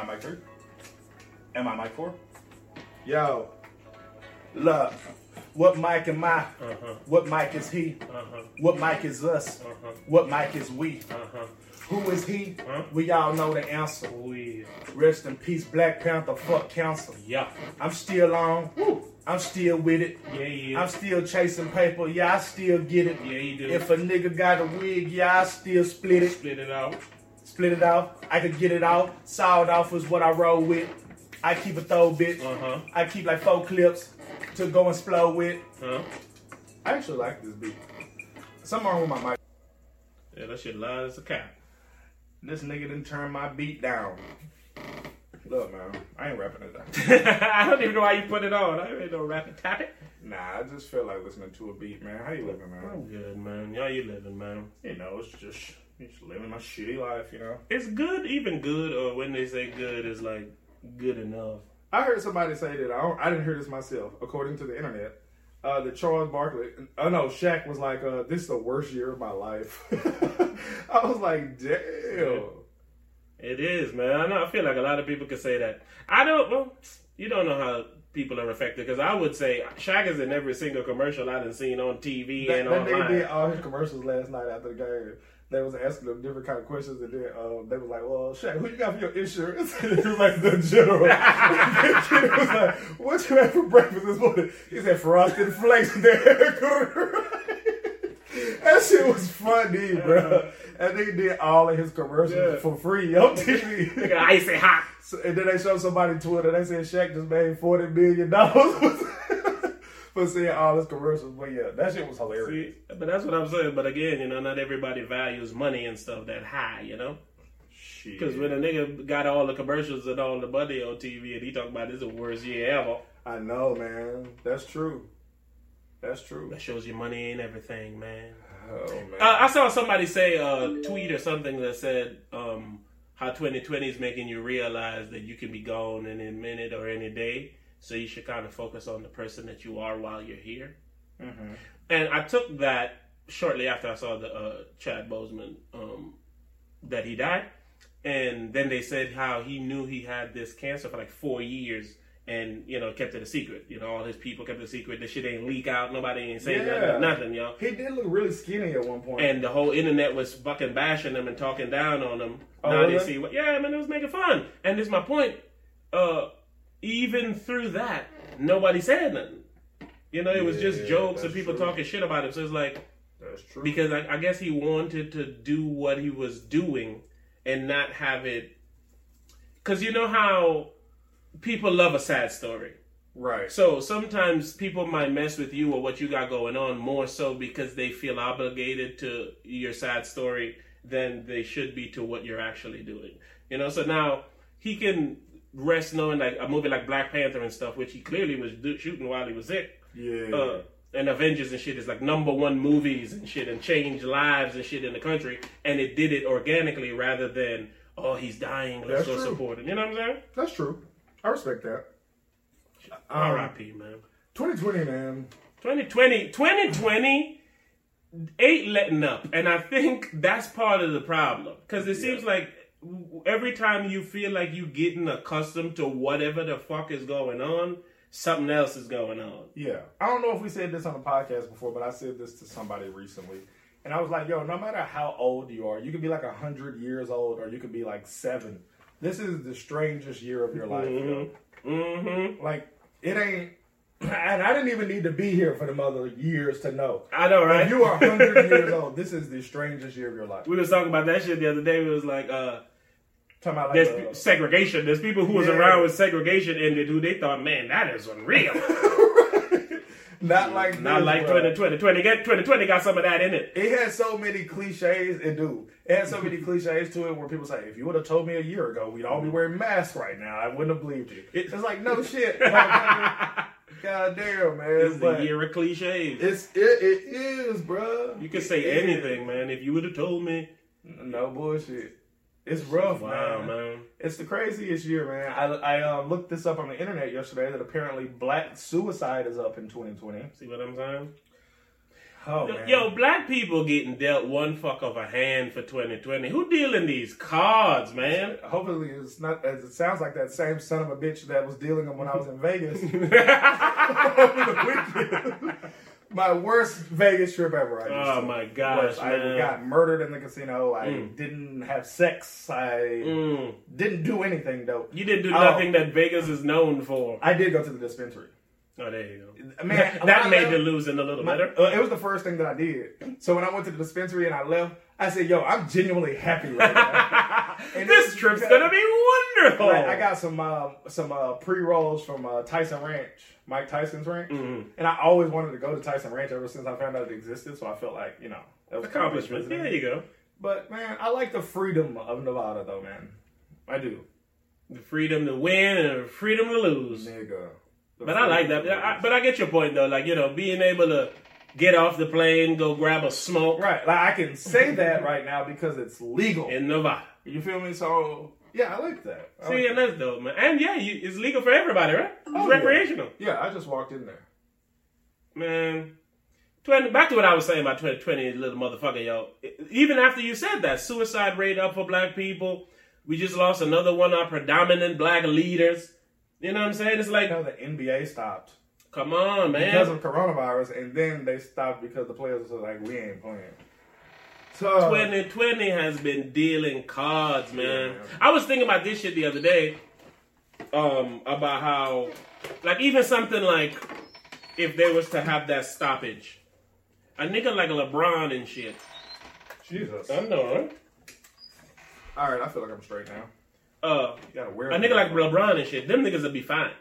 Am I mic three? Am I mic four? Yo, look, what mic am I? Uh-huh. What mic is he? Uh-huh. What mic is us? Uh-huh. What mic is we? Uh-huh. Who is he? Huh? We all know the answer. We Rest in peace, Black Panther. Fuck council. yeah. I'm still on. I'm still with it. Yeah, yeah. I'm still chasing paper. Yeah, I still get it. Yeah, you do. If a nigga got a wig, yeah, I still split it. split it out. Split it off. I could get it off. Sawed off is what I roll with. I keep a throw bit. Uh-huh. I keep like four clips to go and explode with. Huh? I actually like this beat. Something wrong with my mic. Yeah, that shit loud as a cat. This nigga didn't turn my beat down. Look, man, I ain't rapping it down. I don't even know why you put it on. I ain't no rapping tap it. Nah, I just feel like listening to a beat, man. How you living, man? I'm good, man. How you living, man? You know, it's just, just living my shitty life, you know. It's good, even good, or when they say good, is like good enough. I heard somebody say that. I, don't, I didn't hear this myself, according to the internet. Uh, that Charles Barkley, oh no, Shaq was like, uh, "This is the worst year of my life." I was like, "Damn." It is, man. I know. I feel like a lot of people could say that. I don't. Well, you don't know how people are affected because I would say Shaq is in every single commercial I've seen on TV That, and that nigga online. did all his commercials last night after the game. They was asking them different kind of questions, and then uh, they was like, "Well, Shaq, who you got for your insurance?" And he was like, "The general." he was like, "What you had for breakfast this morning?" He said, "Frosted flakes." that shit was funny, bro. And they did all of his commercials Yeah. for free on TV. Icy hot. So- and then they showed somebody Twitter. They said Shaq just made forty million dollars for seeing all his commercials. But yeah, that shit was hilarious. See, but that's what I'm saying. But again, you know, not everybody values money and stuff that high, you know. Shit. Because when a nigga got all the commercials and all the money on TV, and he talking about this is the worst year ever, I know, man. That's true. That's true. that shows you money ain't everything, man. Oh man. Uh, I saw somebody say a tweet or something that said um, how 2020 is making you realize that you can be gone in a minute or any day. So you should kind of focus on the person that you are while you're here. Mhm. And I took that shortly after I saw the uh, Chad Boseman um, that he died. And then they said how he knew he had this cancer for like four years and, you know, kept it a secret. You know, all his people kept it a secret. The shit ain't leak out. Nobody ain't saying Yeah. nothing, nothing, yo. He did look really skinny at one point. And the whole internet was fucking bashing him and talking down on him. Oh, now they see what, yeah, man, it was making fun. And this is my point. Uh, even through that, nobody said nothing. You know, it was just Yeah, jokes and people true. talking shit about him. So it's like, That's true. because I, I guess he wanted to do what he was doing and not have it. Because you know how people love a sad story. right. So sometimes people might mess with you or what you got going on more so because they feel obligated to your sad story than they should be to what you're actually doing. You know, so now he can rest knowing like a movie like Black Panther and stuff, which he clearly was do- shooting while he was sick. Yeah. Uh, and Avengers and shit is like number one movies and shit and changed lives and shit in the country, and it did it organically rather than oh he's dying, let's That's go true. support him. You know what I'm saying? That's true. I respect that. Um, R.I.P. Man. 2020, man. 2020, 2020 ain't letting up. And I think that's part of the problem. Because it seems like every time you feel like you getting accustomed to whatever the fuck is going on, something else is going on. Yeah. I don't know if we said this on the podcast before, but I said this to somebody recently. And I was like, yo, no matter how old you are, you could be like 100 years old or you could be like seven. This is the strangest year of your life. yo. Mm-hmm. Like, it ain't. And I didn't even need to be here for them other years to know. I know, right? If you are 100 years old, this is the strangest year of your life. we was talking about that shit the other day. It was like, uh, Talking about like there's uh, segregation. There's people who was Yeah. around when segregation ended who they thought, man, that is unreal. not like Not this, like bro. 2020. 20, get, 2020 got some of that in it. It has so many cliches, it do. It had so many cliches to it where people say, if you would have told me a year ago, we'd all be wearing masks right now. I wouldn't have believed you. It's like no shit. God damn, man. It's the But year of cliches. It's it, it is, bro. You can say anything, man. If you would have told me, No bullshit. It's rough, wow, man. man. It's the craziest year, man. I I um, looked this up on the internet yesterday that apparently black suicide is up in 2020. See what I'm saying? Oh man. Yo, black people getting dealt one fuck of a hand for 2020. Who dealing these cards, man? Hopefully it's not as it sounds like that same son of a bitch that was dealing them when I was in Vegas. my worst Vegas trip ever. Oh my gosh, I got murdered in the casino. I Mm. didn't have sex. I Mm. didn't do anything though. You didn't do nothing that Vegas is known for. I did go to the dispensary. Oh, there you go. Man, that that made left- the losing a little My- better. uh, it was the first thing that I did. So when I went to the dispensary and I left, I said, "Yo, I'm genuinely happy right now." And this trip's gonna be wonderful. Like, I got some uh, some uh, pre rolls from uh, Tyson Ranch, Mike Tyson's ranch, Mhm. and I always wanted to go to Tyson Ranch ever since I found out it existed. So I felt like you know that was accomplishment. There you go. But man, I like the freedom of Nevada, though, man. I do, The freedom to win and the freedom to lose. There nigga. The But I like that. I, but I get your point though. Like you know, being able to get off the plane, go grab a smoke right, like I can say that right now because it's legal. in Nevada. You feel me? So yeah, I like that. I See, like and that's dope, man. And yeah, you, it's legal for everybody, right? It's Oh, recreational, Yeah, I just walked in there. man. 20, back to what I was saying about 2020, little motherfucker, yo. Even after you said that, suicide rate up for black people. We just lost another one of our predominant black leaders. You know what I'm saying? It's like, know, the NBA stopped come on, man. because of coronavirus, and then they stopped because the players were like, "We ain't playing." So 2020 has been dealing cards, man. Yeah. I was thinking about this shit the other day. Um, about how, like, even something like if there was to have that stoppage, a nigga like LeBron and shit. Jesus. I know, right? All right, I feel like I'm straight now. Uh, You gotta wear a nigga like LeBron and shit. Them niggas would be fine.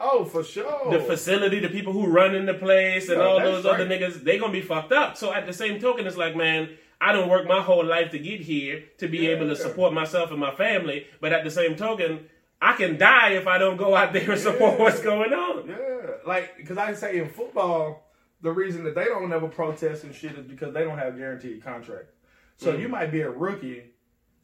Oh, for sure. The facility, the people who run in the place, and No, all those other niggas, they gonna be fucked up. So at the same token, it's like, man, I don't work my whole life to get here to be Yeah. able to support myself and my family. But at the same token, I can die if I don't go out there and support Yeah. what's going on. Yeah, like because I say in football, the reason that they don't ever protest and shit is because they don't have guaranteed contract. So Mm. you might be a rookie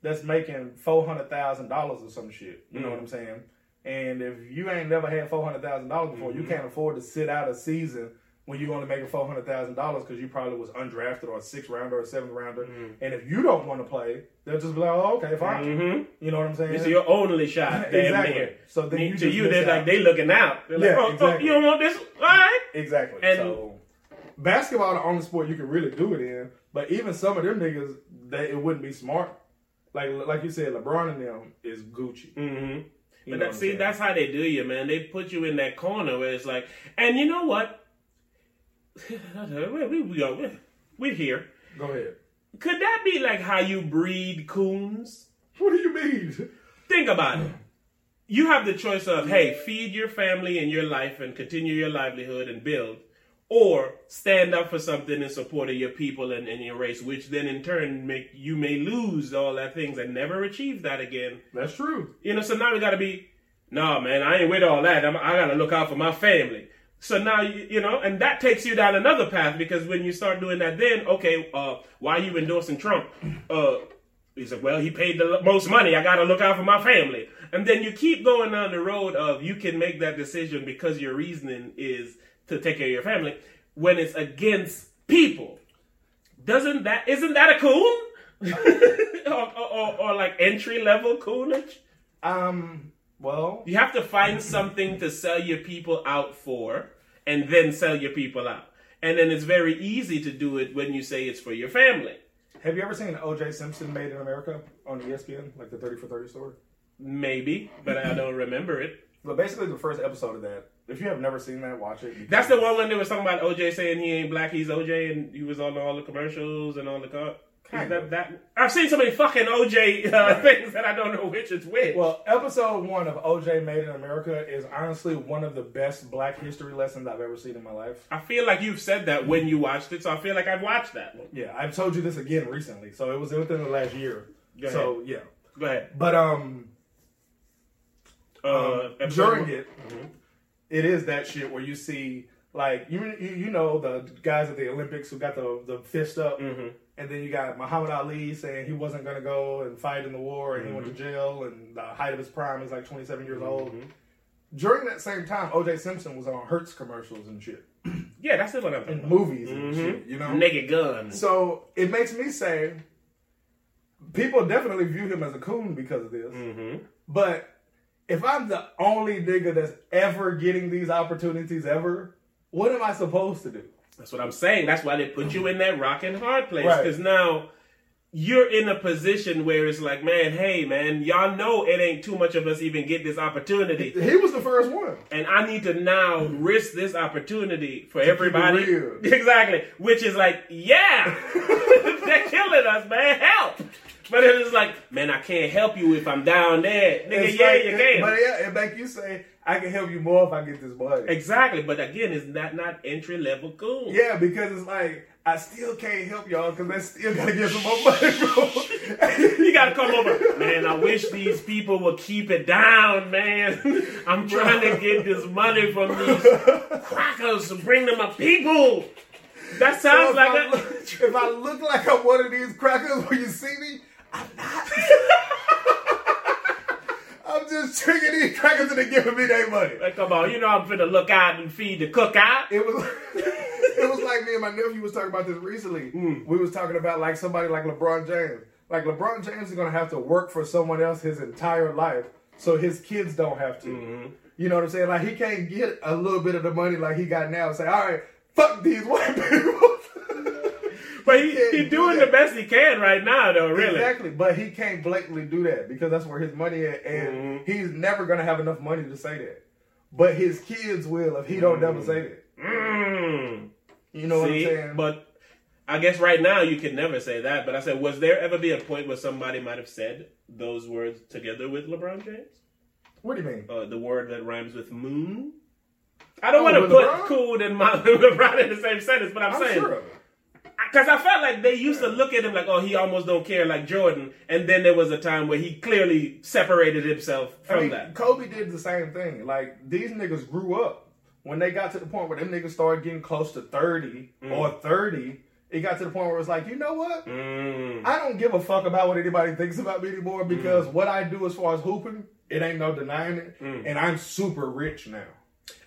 that's making four hundred thousand dollars or some shit. You know Mm. what I'm saying? And if you ain't never had four hundred thousand dollars before, Mm-hmm. you can't afford to sit out a season when you're going to make a four hundred thousand dollars because you probably was undrafted or a sixth rounder or a seventh rounder. And if you don't want to play, they'll just be like, "Oh, okay, fine." Mm-hmm. You know what I'm saying? It's your only shot. Exactly. near. So then you to you, they're out. like they looking out. They're Yeah, oh, oh, exactly. you don't want this? All right. Exactly. And- so basketball the only sport you can really do it in. But even some of them niggas, they it wouldn't be smart. Like like you said, LeBron and them is Gucci. Mm-hmm. But that, see, that's how they do you, man. They put you in that corner where it's like, and you know what? we, we, we, are- we're here. Go ahead. Could that be like how you breed coons? What do you mean? Think about it. You have the choice of, hey, feed your family and your life and continue your livelihood and build, or stand up for something in support of your people and, and your race, which then in turn make you may lose all that things and never achieve that again. That's true. You know, so now we got to be, no, man, I ain't with all that. I'm, I got to look out for my family. So now, you, you know, and that takes you down another path because when you start doing that, then, okay, uh, why are you endorsing Trump? Uh, he said, well, he paid the most money. I got to look out for my family. And then you keep going down the road of you can make that decision because your reasoning is to take care of your family when it's against people. Doesn't that, isn't that a coon? or, or, or, or like entry level coonage? Um. Well, You have to find something to sell your people out for and then sell your people out. And then it's very easy to do it when you say it's for your family. have you ever seen O.J. Simpson Made in America on ESPN, like the thirty for thirty story? Maybe, but I don't remember it. But basically, the first episode of that. If you have never seen that, watch it. That's the one when they was talking about OJ saying he ain't black, he's OJ, and he was on all the commercials and all the car. That, that I've seen so many fucking OJ uh, things that I don't know which is which. Well, episode one of OJ Made in America is honestly one of the best Black history lessons I've ever seen in my life. I feel like you've said that when you watched it, so I feel like I've watched that one. Yeah, I've told you this again recently, so it was within the last year. Go So yeah, Go ahead. but um, Uh, um, during one. it, it is that shit where you see like you you, you know the guys at the Olympics who got the the fist up, Mhm. And then you got Muhammad Ali saying he wasn't gonna go and fight in the war, and he went to Mm-hmm. jail, and the height of his prime is like twenty seven years old. during that same time, OJ Simpson was on Hertz commercials and shit, Yeah, that's what I'm talking and about. movies and shit. You know, Naked guns. so it makes me say, people definitely view him as a coon because of this. hmm But if I'm the only nigga that's ever getting these opportunities ever, what am I supposed to do? That's what I'm saying. That's why they put you in that rock and hard place. Right. Because now you're in a position where it's like, man, hey, man, y'all know it ain't too much of us even get this opportunity. He was the first one. And I need to now risk this opportunity for everybody. real. Exactly. Which is like, yeah, they're killing us, man. Help. But it is like, man, I can't help you if I'm down there. Nigga, It's yeah, like- you it- can. But yeah, it make you say, I can help you more if I get this money. Exactly. But again, it's not not entry level cool. Yeah, because it's like I still can't help y'all because I still gotta get some more money, bro. You gotta come over, man. I wish these people would keep it down, man. I'm trying to get this money from these crackers to bring them a people. That sounds if, like I a. look, if I look like I'm one of these crackers when you see me, I'm not. I'm just tricking these crackers into giving me their money. Like, come on, you know I'm finna look out and feed the cookout. It was it was like me and my nephew was talking about this recently. Hmm. We was talking about like somebody like LeBron James. Like LeBron James is gonna have to work for someone else his entire life, so his kids don't have to. Mm-hmm. You know what I'm saying? Like he can't get a little bit of the money like he got now. and Say, all right, fuck these white people. But he, he do doing the best he can right now, though. Really. Exactly, but he can't blatantly do that because that's where his money at, and he's never gonna have enough money to say that. But his kids will if he don't never say that. Mm. You know what I'm saying? but I guess right now you can never say that. But I said, was there ever be a point where somebody might have said those words together with LeBron James? what do you mean? uh, the word that rhymes with moon. I don't Oh, want to put LeBron? cool and my, LeBron in the same sentence, but I'm, I'm saying sure. Because I felt like they used to look at him like, oh, he almost don't care like Jordan, and then there was a time where he clearly separated himself from I mean, that. Kobe did the same thing. Like these niggas grew up when they got to the point where them niggas started getting close to thirty mm. or thirty. It got to the point where it's like, you know what? Mm. I don't give a fuck about what anybody thinks about me anymore mm. because what I do as far as hooping, it ain't no denying it, mm. and I'm super rich now.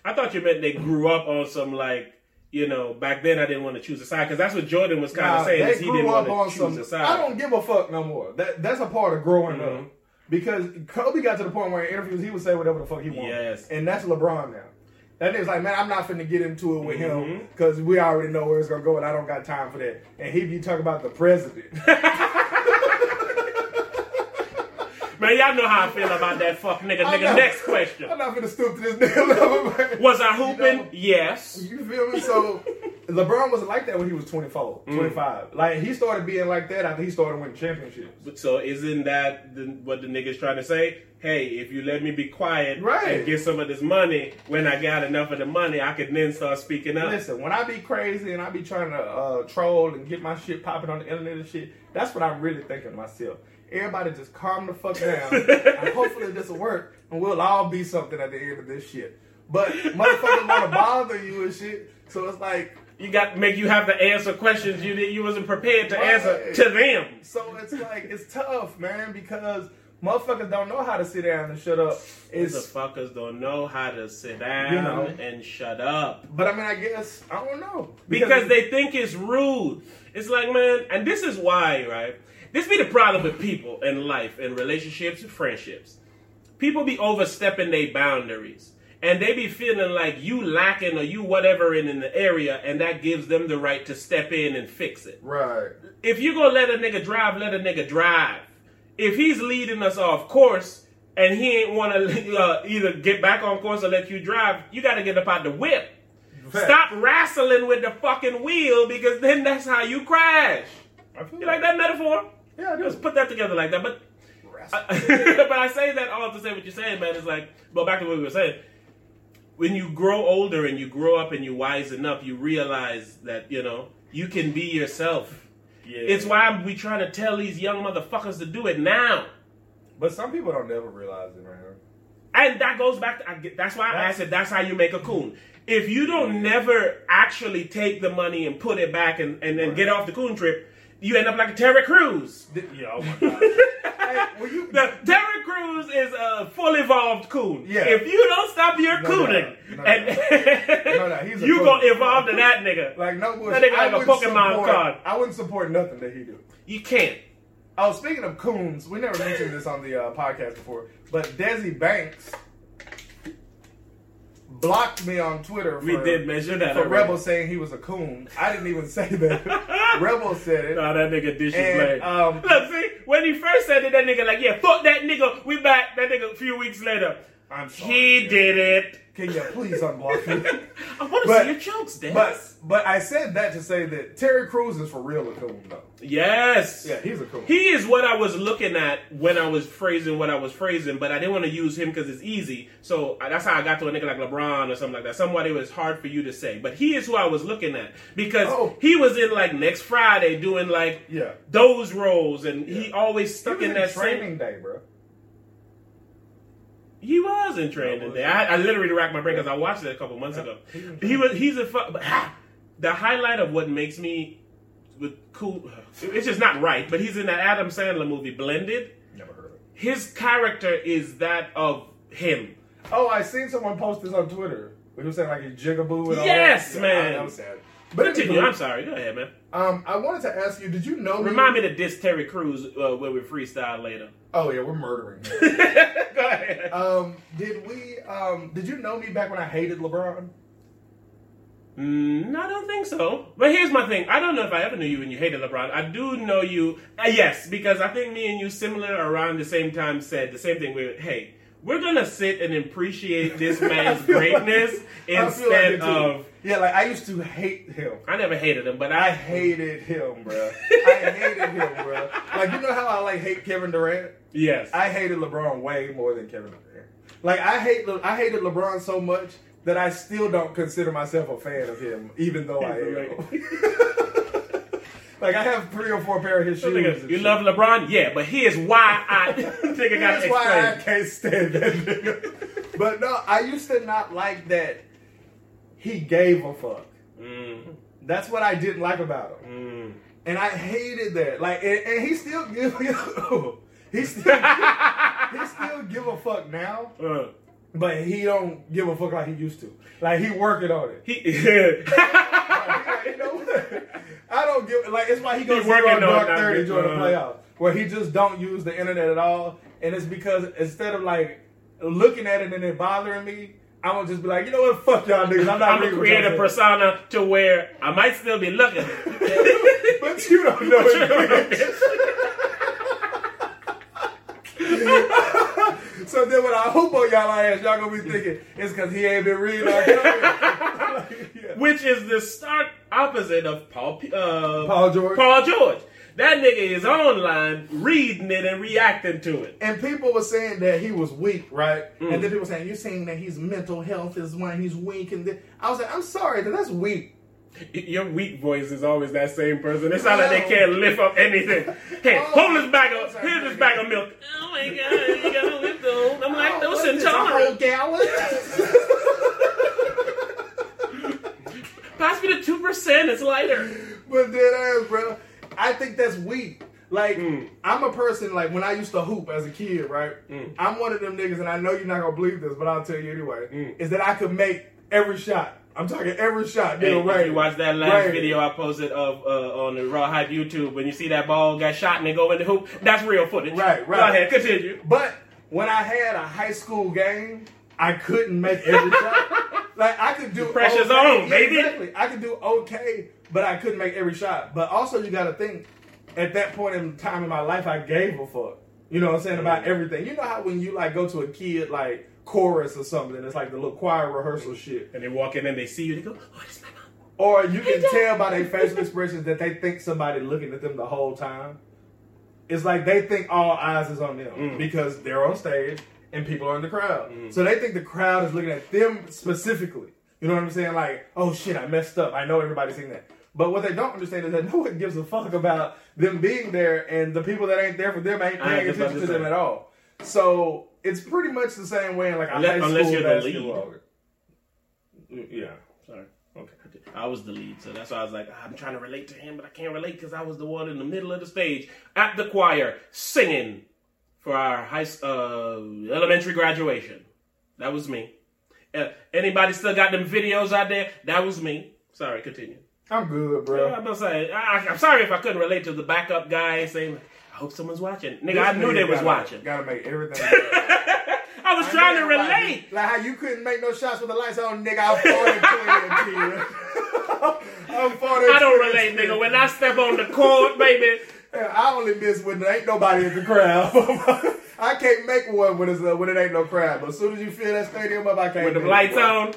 I thought you meant they grew up on some like. You know, back then I didn't want to choose a side because that's what Jordan was kind Nah, of saying. Is he didn't want to choose some. a side. I don't give a fuck no more. That that's a part of growing Mhm. up. Because Kobe got to the point where in interviews he would say whatever the fuck he wanted. Yes. And that's LeBron now. That nigga's like, man, I'm not finna get into it with him Mhm. because we already know where it's gonna go and I don't got time for that. And he be talking about the president. Man, y'all know how I feel about that fuck nigga. Nigga, know. next question. I'm not finna stoop to this nigga level, man. Was I hooping? know? yes. You feel me? So LeBron wasn't like that when he was 24, Mm. 25. Like he started being like that after he started winning championships. So isn't that the, what the nigga's trying to say? Hey, if you let me be quiet Right. and get some of this money, when I got enough of the money, I could then start speaking up. Listen, when I be crazy and I be trying to uh, troll and get my shit popping on the internet and shit, that's what I'm really thinking to myself. Everybody just calm the fuck down. and hopefully this will work and we'll all be something at the end of this shit. But motherfuckers want to bother you and shit. So it's like, You got make you have to answer questions you you wasn't prepared to Right. answer to them. so it's like, it's tough, man, because motherfuckers don't know how to sit down and shut up. It's, Motherfuckers don't know how to sit down You know. and shut up. but I mean, I guess, I don't know. because they think it's rude. It's like, man, and this is why, right? This be the problem with people in life, in relationships, and friendships. People be overstepping their boundaries. And they be feeling like you lacking or you whatever in, in the area, and that gives them the right to step in and fix it. Right. If you gonna let a nigga drive, let a nigga drive. If he's leading us off course and he ain't wanna uh, either get back on course or let you drive, you gotta get up out the whip. Fact. Stop wrestling with the fucking wheel because then that's how you crash. I feel You like that metaphor? Yeah, I. Let's put that together like that. But but I say that all to say what you're saying, man. Is like, but back to what we were saying. When you grow older and you grow up and you wise enough, you realize that you know you can be yourself. Yeah. It's why we trying to tell these young motherfuckers to do it now. But some people don't never realize it, man. And that goes back. To, I get, that's why I said that's how you make a coon. If you don't never actually take the money and put it back and, and then get off the coon trip, you end up like a Terry Crews. Yeah, oh my god. hey, you, The Terry Crews is a full evolved coon. Yeah. If you don't stop your No cooning. No and No. He's you gonna evolve to that nigga. Like no bullshit. That nigga I like a wouldn't Pokemon support, card. I wouldn't support nothing that he do. You can't. Oh, speaking of coons, we never mentioned this on the uh, podcast before, but Desi Banks blocked me on Twitter. For, We did mention that. for already. Rebel saying he was a coon. I didn't even say that. Rebel said it. Nah, that nigga dish is um, Look, see, when he first said it, that nigga like, yeah, fuck that nigga. We back. That nigga a few weeks later. I'm sorry. He did it. Can you please unblock me? I want to see your jokes, Des. but but I said that to say that Terry Crews is for real a coon though. Yes. Yeah, he's a coon. He is what I was looking at when I was phrasing what I was phrasing, but I didn't want to use him because it's easy. So that's how I got to a nigga like LeBron or something like that. Somebody was hard for you to say, but he is who I was looking at because Oh. he was in like next Friday doing like yeah. those roles, and he always He stuck was in in that training same. day, bro. He was in training day. I, I literally racked my brain because I watched it a couple months ago. He was. He's a. fu- ah, the highlight of what makes me with cool. It's just not right. But he's in that Adam Sandler movie, Blended. Never heard of it. His character is that of him. Oh, I seen someone post this on Twitter. He was saying like a jigaboo and all Yes, that. man. I, was sad. But Continue. I'm sorry. Go ahead, man. Um, I wanted to ask you, did you know? Remind me to diss Terry Crews uh, when we freestyle later. Oh yeah, we're murdering. Go ahead. um, did we? Um, did you know me back when I hated LeBron? Mm, I don't think so. But here's my thing. I don't know if I ever knew you and you hated LeBron. I do know you. Uh, yes, because I think me and you, similar around the same time, said the same thing. We were, hey, we're gonna sit and appreciate this man's like- greatness like instead too. of. Yeah, like I used to hate him. I never hated him, but I I hated him, bro. I hated him, bro. Like you know how I like hate Kevin Durant. yes. I hated LeBron way more than Kevin Durant. Like I hate, Le- I hated LeBron so much that I still don't consider myself a fan of him, even though I am. like I have three or four pair of his shoes. nigga, you shit. love LeBron? Yeah, but here's why I nigga gotta That's why I can't stand that nigga. But no, I used to not like that he gave a fuck. Mm, That's what I didn't like about him. mm. And I hated that. Like, and, and he still give he still he still give a fuck now, Uh, but he don't give a fuck like he used to. Like he working on it. he. Like, you know? I don't give like it's why he goes working on dark thirty during the uh. playoffs, where he just don't use the internet at all, and it's because instead of like looking at it and it bothering me, I'm gonna just be like, you know what, fuck y'all niggas. I'm not I'm gonna create a persona to where I might still be looking. but you don't know it. So then when I hope on y'all ass, y'all gonna be thinking it's because he ain't been reading our. Like, yeah. Which is the stark opposite of Paul P- uh, Paul George. Paul George. That nigga is online reading it and reacting to it. And people were saying that he was weak, right? Mm. And then people were saying, You're saying that his mental health is when he's weak. And then I was like, I'm sorry, that that's weak. Your weak voice is always that same person. It sounds like they can't lift up anything. Hey, Oh, hold this bag I'm of sorry. here's this bag of milk. Oh my god, you gotta lift those. I'm like, Oh, those what is this, a intolerant. gallon? Pass me the two percent. It's lighter. but dead ass, bro. I think that's weak. Like, Mm. I'm a person, like, when I used to hoop as a kid, right? Mm. I'm one of them niggas, and I know you're not gonna believe this, but I'll tell you anyway, Mm. is that I could make every shot. I'm talking every shot. Hey, nigga, if right. you watch that last Right. video I posted of uh, on the Raw Hype YouTube, when you see that ball got shot and they go in the hoop, that's real footage. Right, right. Go right. ahead, continue. But when I had a high school game, I couldn't make every shot. Like I could do pressure's okay. on, baby. Exactly. I could do okay, but I couldn't make every shot. But also, you got to think at that point in time in my life, I gave a fuck. You know what I'm saying about Mm. everything. You know how when you like go to a kid like chorus or something, it's like the little choir rehearsal shit. And they walk in and they see you, they go, "Oh, is my mom." Or you can tell by their facial expressions that they think somebody looking at them the whole time. It's like they think all eyes is on them Mm. because they're on stage and people are in the crowd. Mm. So they think the crowd is looking at them specifically. You know what I'm saying? Like, oh shit, I messed up. I know everybody's saying that. But what they don't understand is that no one gives a fuck about them being there, and the people that ain't there for them ain't paying attention to them at all. So it's pretty much the same way in like a Unless- high unless school you're the basketball. Yeah, sorry. Okay. I was the lead, so that's why I was like, I'm trying to relate to him, but I can't relate because I was the one in the middle of the stage at the choir singing for our high uh, elementary graduation. That was me. Uh, anybody still got them videos out there? That was me. Sorry, continue. I'm good, Yeah, bro. I'm gonna say, I, I'm sorry if I couldn't relate to the backup guy saying, I hope someone's watching. Nigga, I knew nigga they was gotta- watching. Gotta make everything. I was trying to relate. Like, how you couldn't make no shots with the lights on, nigga. I'm 40 I'm 40 I don't relate, nigga. When I step on the court, baby, Yeah, I only miss when there ain't nobody in the crowd. I can't make one when it's uh, when it ain't no crowd. But as soon as you fill that stadium up, I can't. with the lights on.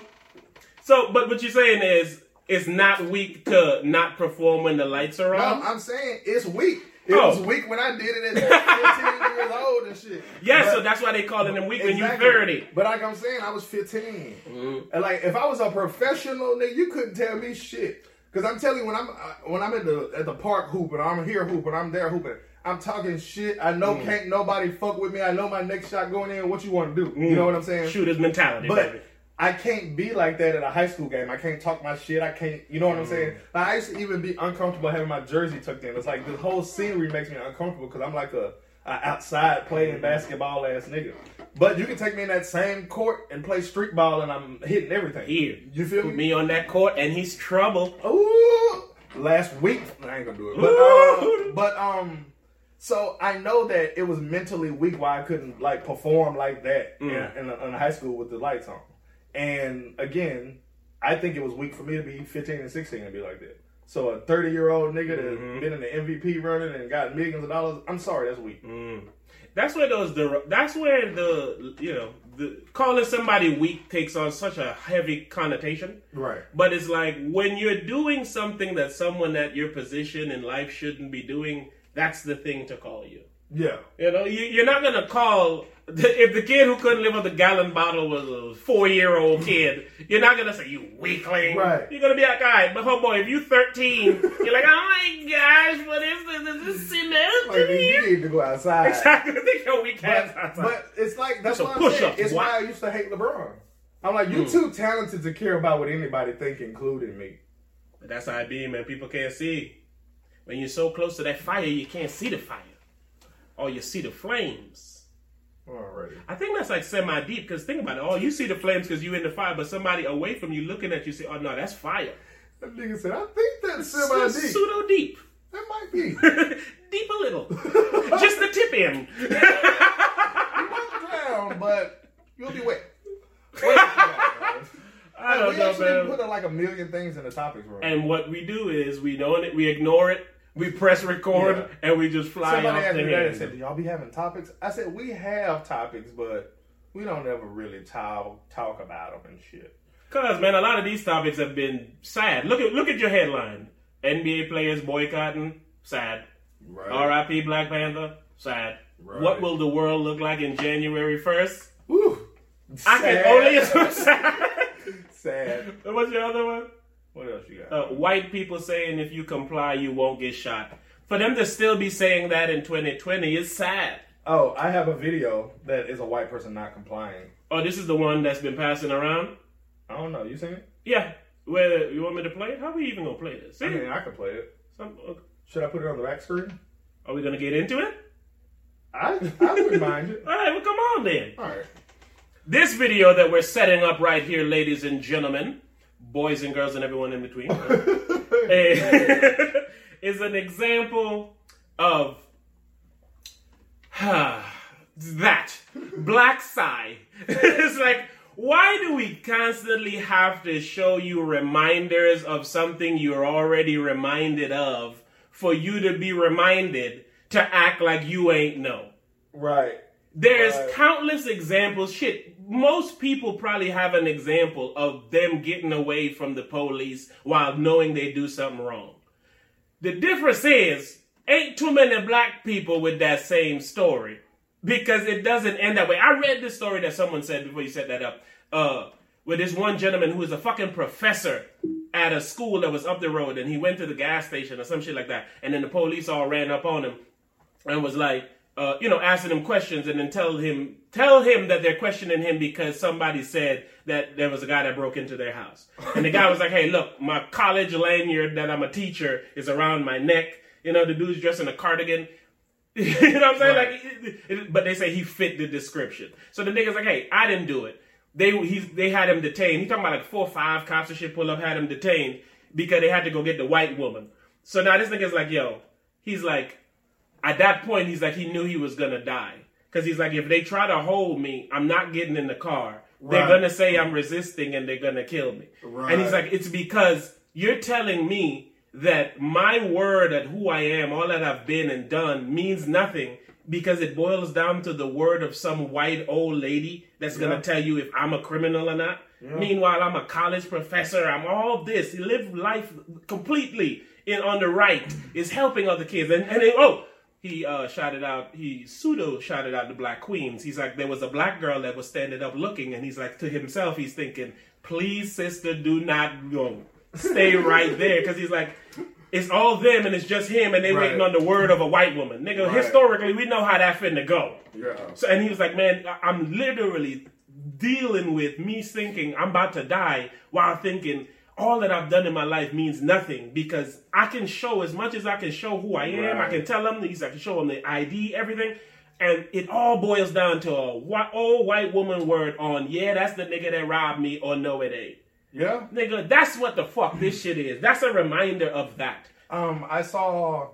So, but what you're saying is, it's not weak to not perform when the lights are No, on. I'm saying it's weak. It Oh. was weak when I did it at 15 years old and shit. yeah, But- so that's why they calling them weak when you Exactly. 30. But like I'm saying, I was 15. Mm-hmm. And like if I was a professional nigga, you couldn't tell me shit. Cause I'm telling you, when I'm uh, when I'm at the at the park hooping, I'm here hooping, I'm there hooping. I'm talking shit. I know Mm. can't nobody fuck with me. I know my next shot going in. What you want to do? You know what I'm saying? Shooter's mentality, baby. I can't be like that at a high school game. I can't talk my shit. I can't, you know what I'm saying? Like, I used to even be uncomfortable having my jersey tucked in. It's like this whole scenery makes me uncomfortable because I'm like a, a outside playing basketball ass nigga. But you can take me in that same court and play street ball and I'm hitting everything. Here, You feel me? me on that court, and he's trouble. Ooh, last week I ain't gonna do it. But uh, but um, so I know that it was mentally weak why I couldn't like perform like that in, in, in high school with the lights on. And again, I think it was weak for me to be 15 and 16 and be like that. So a 30 year old nigga that's mm-hmm. been in the MVP running and got millions of dollars, I'm sorry, that's weak. Mm. That's where those the that's where the you know the calling somebody weak takes on such a heavy connotation. Right. But it's like when you're doing something that someone at your position in life shouldn't be doing, that's the thing to call you. Yeah. You know, you, you're not gonna call if the kid who couldn't live with a gallon bottle was a four year old kid. You're not gonna say you weakling. Right. You're gonna be like, all right, but homeboy, if you 13, you're like, oh my gosh, what is this? Is this cement? Like, you need to go outside. Exactly. Your weak ass But, outside. but it's like that's what I'm saying. It's what? why I used to hate LeBron. I'm like, you're hmm. too talented to care about what anybody think, including me. But that's how I be, man. People can't see. When you're so close to that fire, you can't see the fire. Or you see the flames. Alrighty. I think that's like semi deep because think about it. Oh, you see the flames because you're in the fire, but somebody away from you looking at you say, oh no, that's fire. That nigga said, I think that's semi deep." Pseudo deep. That might be. deep a little. Just the tip end. You won't drown, but you'll be wet. What else you got, man? I don't we know, actually man. put uh, like a million things in the topics room. And what we do is we know it, we ignore it, we press record, Yeah. and we just fly Somebody off asked the me that and said, "Do y'all be having topics?" I said, "We have topics, but we don't ever really talk talk about them and shit." Cause man, a lot of these topics have been sad. Look at look at your headline: NBA players boycotting. Sad. Right. R.I.P. Black Panther. Sad. Right. What will the world look like in January first? Woo. I can only assume sad. sad. What's your other one? What else you got? Uh, white people saying if you comply, you won't get shot. For them to still be saying that in 2020 is sad. oh, I have a video that is a white person not complying. Oh, this is the one that's been passing around. I don't know. You seen it? Yeah. Where you want me to play it? How are we even gonna play this? See? I mean, I can play it. Some, okay. Should I put it on the back screen? are we gonna get into it? I I wouldn't mind it. All right. Well, come on then. All right. This video that we're setting up right here, ladies and gentlemen, boys and girls and everyone in between, is an example of that black sigh. it's like, why do we constantly have to show you reminders of something you're already reminded of for you to be reminded to act like you ain't know? Right. There's Right. countless examples. Shit, most people probably have an example of them getting away from the police while knowing they do something wrong. The difference is, ain't too many black people with that same story because it doesn't end that way. I read this story that someone said before you set that up. Uh, with this one gentleman who was a fucking professor at a school that was up the road, and he went to the gas station or some shit like that, and then the police all ran up on him and was like, uh, you know, asking him questions and then tell him tell him that they're questioning him because somebody said that there was a guy that broke into their house. And the guy was like, Hey, look, my college lanyard that I'm a teacher is around my neck. You know, the dude's dressed in a cardigan. you know what I'm saying? Right. Like, it- it- but they say he fit the description. So the nigga's like, hey, I didn't do it. They he's, they had him detained. He talking about like four or five cops and shit pull up, had him detained because they had to go get the white woman. So now this nigga's like, yo, he's like, at that point, he's like, he knew he was gonna die. Cause he's like, if they try to hold me, I'm not getting in the car. They're gonna say I'm resisting and they're gonna kill me. Right. And he's like, it's because you're telling me that my word at who I am, all that I've been and done, means nothing because it boils down to the word of some white old lady that's gonna tell you if I'm a criminal or not. Meanwhile, I'm a college professor. I'm all this. He lived life completely in on the right. Is helping other kids. And and then, oh, he uh, shouted out. He pseudo shouted out the black queens. He's like, there was a black girl that was standing up looking, and he's like to himself, he's thinking, please, sister, do not go. Stay right there, because he's like. It's all them and it's just him and they Right. waiting on the word of a white woman. Nigga, Right. historically, we know how that finna go. Yeah. So, and he was like, man, I'm literally dealing with me thinking I'm about to die while thinking all that I've done in my life means nothing because I can show as much as I can show who I am. I can tell them these, I can show them the ID, everything. And it all boils down to a white, old white woman word on, yeah, that's the nigga that robbed me, or no, it ain't. Yeah. Nigga, that's what the fuck this shit is. That's a reminder of that. Um, I saw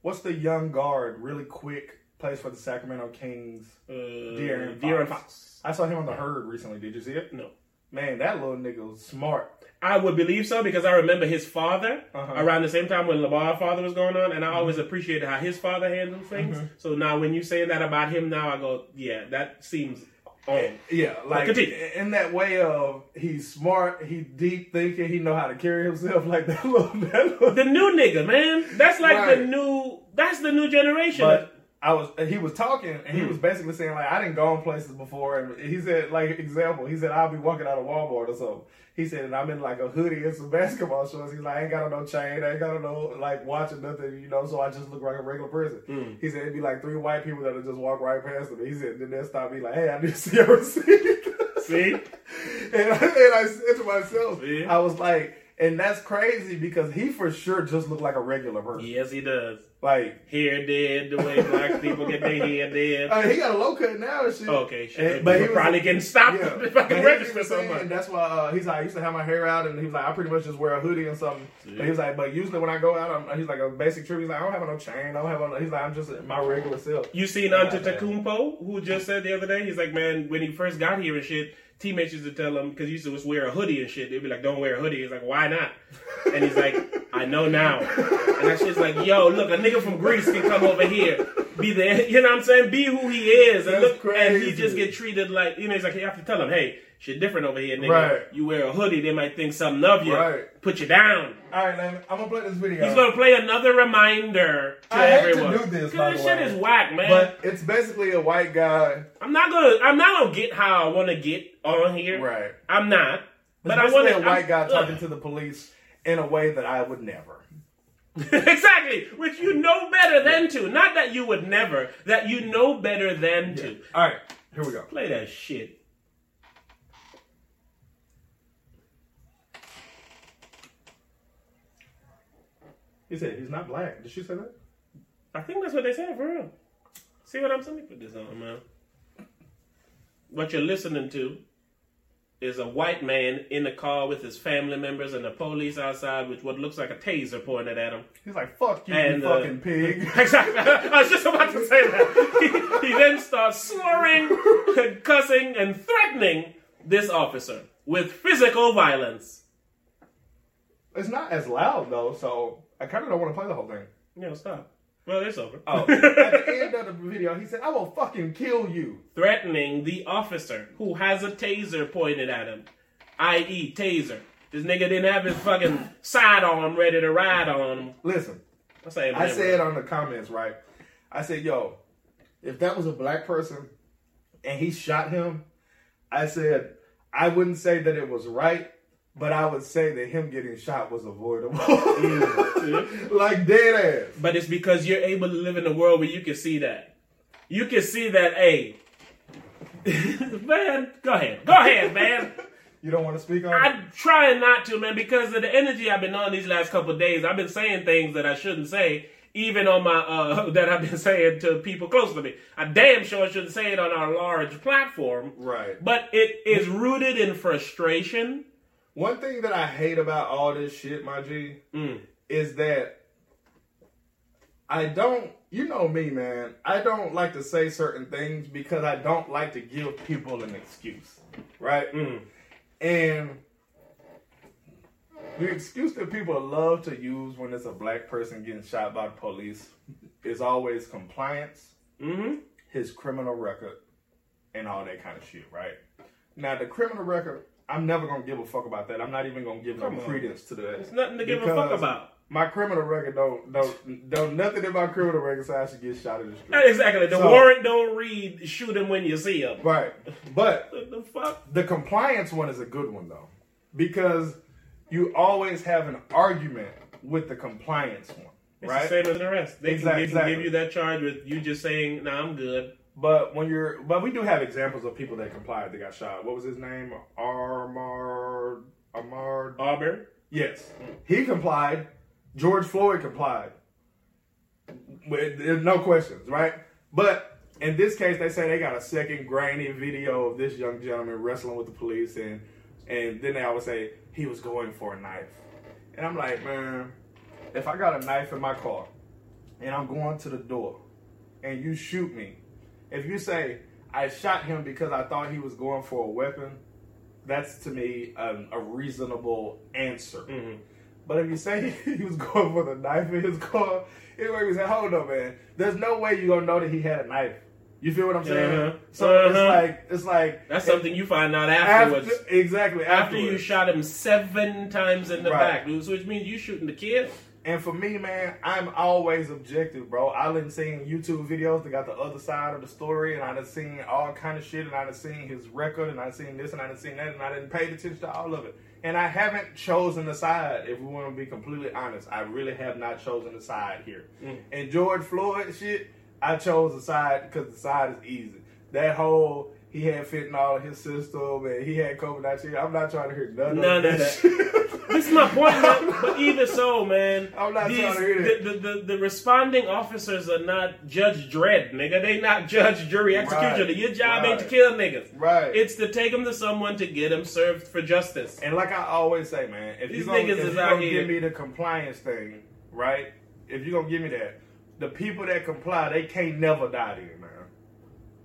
what's the young guard really quick plays for the Sacramento Kings. Uh, De'Aaron De'Aaron Fox. Fox. I saw him on the herd recently. Did you see it? No. Man, that little nigga was smart. I would believe so because I remember his father Uh-huh. around the same time when Lamar's father was going on, and I always appreciated how his father handled things. So now when you say that about him, now I go, yeah, that seems on. Yeah, like continue. in that way of he's smart, he deep thinking, he know how to carry himself like that little that little The new nigga, man, that's like the new, that's the new generation. But I was he was talking and he Hmm. was basically saying like I didn't go in places before and he said like example he said I'll be walking out of Walmart or something. He said and I'm in like a hoodie and some basketball shorts. He's like I ain't got no chain, I ain't got no like watch or nothing, you know. So I just look like a regular person. Hmm. He said it'd be like three white people that'll just walk right past him. He said then they'll stop me like Hey, I need to see your receipt. See? and, I, and I said to myself, Yeah. I was like, and that's crazy because he for sure just looked like a regular person. Yes, he does. Like Hair dead, the way black people get their hair dead. I mean, he got a low cut now and shit. Okay, shit. And- but he was- probably getting stopped Yeah, if I can register was so. That's why uh, he's like, I used to have my hair out, and he was like, I pretty much just wear a hoodie and something. But he was like, but usually when I go out, I'm, he's like a basic trip. He's like, I don't have no chain, I don't have on. He's like, I'm just my regular self. You seen Antetokounmpo, who just said the other day, he's like, man, when he first got here and shit, teammates used to tell him because he used to just wear a hoodie and shit. They'd be like, "Don't wear a hoodie." He's like, "Why not?" And he's like, "I know now." And that shit's like, "Yo, look, a nigga from Greece can come over here, be there. you know what I'm saying, be who he is, and That's look, and he just get treated like, you know, he's like, you have to tell him, hey." Shit different over here, nigga. Right. You wear a hoodie, they might think something of you. Right. Put you down. All right, man, I'm gonna play this video. He's gonna play another reminder to I hate to do this, by this the shit way. is whack, man. but it's basically a white guy, I'm not gonna. I'm not gonna get how I want to get on here. right? I'm not. But It's I basically want a white guy talking to the police in a way that I would never. exactly, which you know better than to. Not that you would never. That you know better than to. All right, here we go. Play that shit. He said he's not black. Did she say that? I think that's what they said for real. See what I'm saying? Let me put this on, man. What you're listening to is a white man in the car with his family members and the police outside with what looks like a taser pointed at him. He's like, "Fuck you, And, you uh, fucking pig." Exactly. I was just about to say that. He, he then starts slurring, and cussing, and threatening this officer with physical violence. It's not as loud though, so I kind of don't want to play the whole thing. No, stop. Well, it's over. Oh, at the end of the video, he said, "I will fucking kill you." threatening the officer who has a taser pointed at him, i.e., taser. This nigga didn't have his fucking sidearm ready to ride on him. Listen, I, say, I said on the comments, right? I said, "Yo, if that was a black person and he shot him, I said I wouldn't say that it was right." But I would say that him getting shot was avoidable. like dead ass. But it's because you're able to live in a world where you can see that. You can see that, hey, man, go ahead. Go ahead, man. You don't want to speak on it? I'm trying not to, man, because of the energy I've been on these last couple of days. I've been saying things that I shouldn't say even on my uh, that I've been saying to people close to me. I damn sure shouldn't say it on our large platform. Right. But it is rooted in frustration. One thing that I hate about all this shit, my G, Mm. is that I don't, you know me, man. I don't like to say certain things because I don't like to give people an excuse, right? Mm. And the excuse that people love to use when it's a black person getting shot by the police is always compliance, Mm-hmm. his criminal record, and all that kind of shit, right? Now, the criminal record, I'm never gonna give a fuck about that. I'm not even gonna give no Come on. credence to that. It's nothing to give a fuck about. My criminal record don't don't don't nothing in my criminal record say I should get shot in the street. Exactly. The So- warrant don't read shoot him when you see him. Right, but the fuck? the compliance one is a good one though, because you always have an argument with the compliance one, It's right? the same as an arrest. They, Exact- can, they can exactly. give you that charge with you just saying, "Nah, I'm good." But when you're, but we do have examples of people that complied that got shot. What was his name? Armar, Armar. Auburn. Yes, mm. he complied. George Floyd complied. With, there's no questions, right? But in this case, they say they got a second grainy video of this young gentleman wrestling with the police, and and then they always say he was going for a knife, and I'm like, man, if I got a knife in my car, and I'm going to the door, and you shoot me, if you say I shot him because I thought he was going for a weapon, that's to me um, a reasonable answer. Mhm. But if you say he was going for the knife in his car, it makes me say, hold on, man. There's no way you're gonna know that he had a knife. You feel what I'm saying? Uh-huh. So it's Uh-huh. like it's like That's it- something you find out after, afterwards. exactly after you shot him seven times in the Right. back, so which means you shooting the kid. And for me, man, I'm always objective, bro. I done seen YouTube videos that got the other side of the story, and I done seen all kind of shit, and I done seen his record, and I done seen this, and I done seen that, and I didn't pay attention to all of it. And I haven't chosen a side, if we want to be completely honest. I really have not chosen a side here. Mm. And George Floyd shit, I chose a side because the side is easy. That whole he had fentanyl in all his system and he had COVID nineteen. I'm not trying to hear none, None of of that. that. This is my point, man. But even so, man, I'm not these- trying to hear the, the, the, the responding officers are not Judge Dredd, nigga. They not Judge Jury Executioner. Right. Your job ain't to kill niggas. right. It's to take them to someone to get them served for justice. And like I always say, man, if These you're gonna, niggas if is you out gonna here- give me the compliance thing, right? If you're gonna give me that, the people that comply, they can't never die man.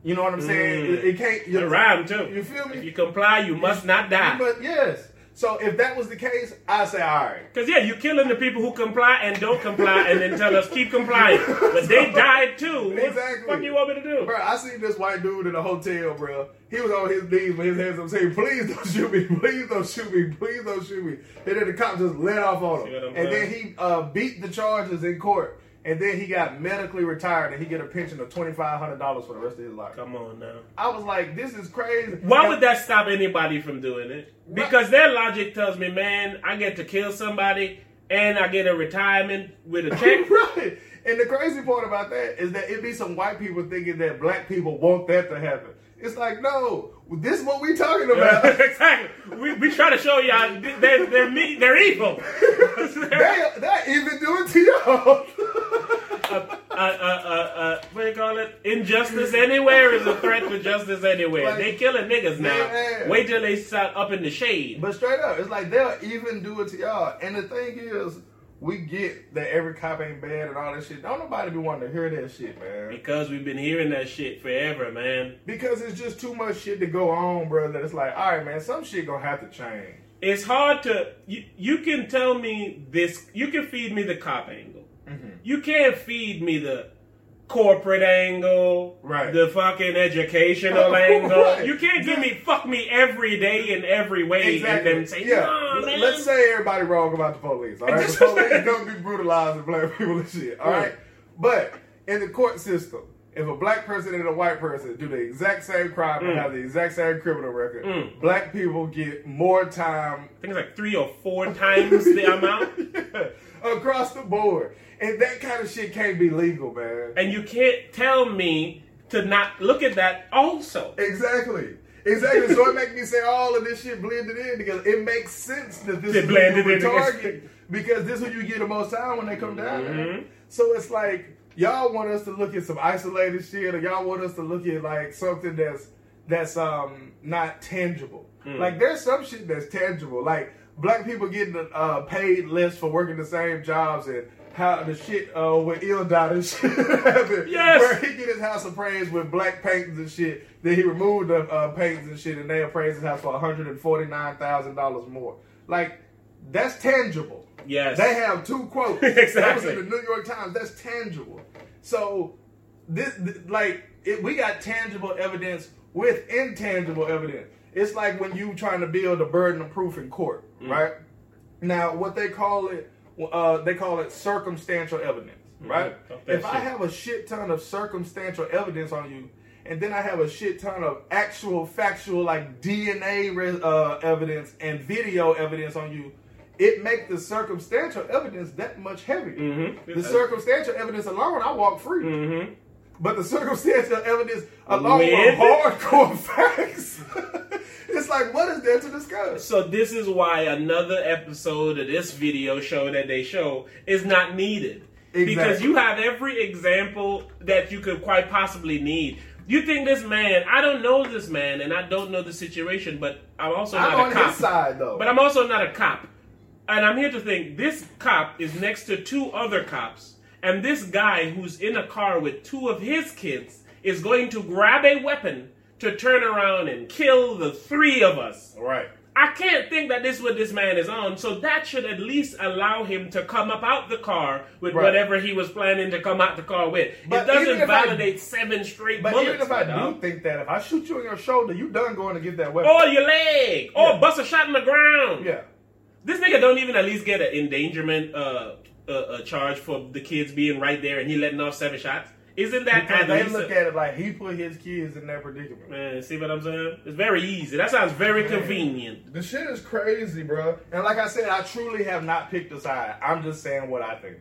You know what I'm saying? Mm. It, it can't. You, it rhyme too. You feel me? If you comply, you must not die. But yes. So if that was the case, I say all right. Cause yeah, you're killing the people who comply and don't comply, and then tell us keep complying, but they died too. What Exactly. What fuck you want me to do? Bro, I seen this white dude in a hotel, bro. He was on his knees with his hands up saying, please don't shoot me, please don't shoot me, please don't shoot me. And then the cop just let off on him. And then he uh, beat the charges in court. And then he got medically retired and he get a pension of $2,500 for the rest of his life. Come on now. I was like, this is crazy. Why And- would that stop anybody from doing it? Because their logic tells me, man, I get to kill somebody and I get a retirement with a check. right. And the crazy part about that is that it be some white people thinking that black people want that to happen. It's like, no, this is what we talking about. exactly. We, we try to show y'all they're they're me, they're evil. they, they even do it to y'all. uh, uh, uh, uh, what do you call it? Injustice anywhere is a threat to justice anywhere. Like, they killing niggas now. man. Wait till they start up in the shade. But straight up, it's like they'll even do it to y'all. And the thing is, we get that every cop ain't bad and all that shit. Don't nobody be wanting to hear that shit, man. Because we've been hearing that shit forever, man. Because it's just too much shit to go on, bro. That it's like, all right, man, some shit gonna have to change. It's hard to you, you can tell me this you can feed me the cop angle. Mm-hmm. You can't feed me the corporate angle, Right. the fucking educational Right. angle. You can't give me fuck me every day in every way and then say, yeah. "Nah, L- man." Let's say everybody wrong about the police. All right, the police don't be brutalizing black people and shit. All right, Right. but in the court system, if a black person and a white person do the exact same crime and Mm. have the exact same criminal record, Mm. black people get more time I think it's like three or four times the amount. across the board, and that kind of shit can't be legal, man. And you can't tell me to not look at that also. Exactly. Exactly. So it makes me say all of this shit blended in because it makes sense that this They is blended in target because this is who you get the most time when they come down. Mhm. So it's like y'all want us to look at some isolated shit, or y'all want us to look at like something that's that's um not tangible. Hmm. Like there's some shit that's tangible, like black people getting uh, paid less for working the same jobs and. How the shit uh, with Il Dot and shit happened, Yes. where he get his house appraised with black paintings and shit. Then he removed the uh, paintings and shit, and they appraised his house for one hundred and forty nine thousand dollars more. Like that's tangible. Yes. They have two quotes. Exactly. That was in the New York Times. That's tangible. So this, th- like, it, we got tangible evidence with intangible evidence. It's like when you trying to build a burden of proof in court, Mm. right? Now, what they call it, uh, they call it circumstantial evidence, right? Mm-hmm. If I shit. have a shit ton of circumstantial evidence on you, and then I have a shit ton of actual factual like DNA re- uh, evidence and video evidence on you, it makes the circumstantial evidence that much heavier. Mhm. The circumstantial evidence alone, I walk free. Mm-hmm. But the circumstantial evidence along with hardcore facts, it's like, what is there to discuss? So this is why another episode of this video show that they show is not needed. Because you have every example that you could quite possibly need. You think this man, I don't know this man and I don't know the situation, but I'm also I'm not on a cop. his side though. But I'm also not a cop. And I'm here to think this cop is next to two other cops. And this guy who's in a car with two of his kids is going to grab a weapon to turn around and kill the three of us. right. I can't think that this is what this man is on, so that should at least allow him to come up out the car with Right. whatever he was planning to come out the car with. But it doesn't if I- validate seven straight But bullets. even if I do think that, if I shoot you in your shoulder, you done going to get that weapon. or your leg, or Yeah. bust a shot in the ground. yeah. This nigga don't even at least get an endangerment uh, uh, uh, charge for the kids being right there and he letting off seven shots. Isn't that Because they look at it like he put his kids in that predicament. Man, see what I'm saying? It's very easy. That sounds very convenient. The shit is crazy, bro. And like I said, I truly have not picked a side. I'm just saying what I think.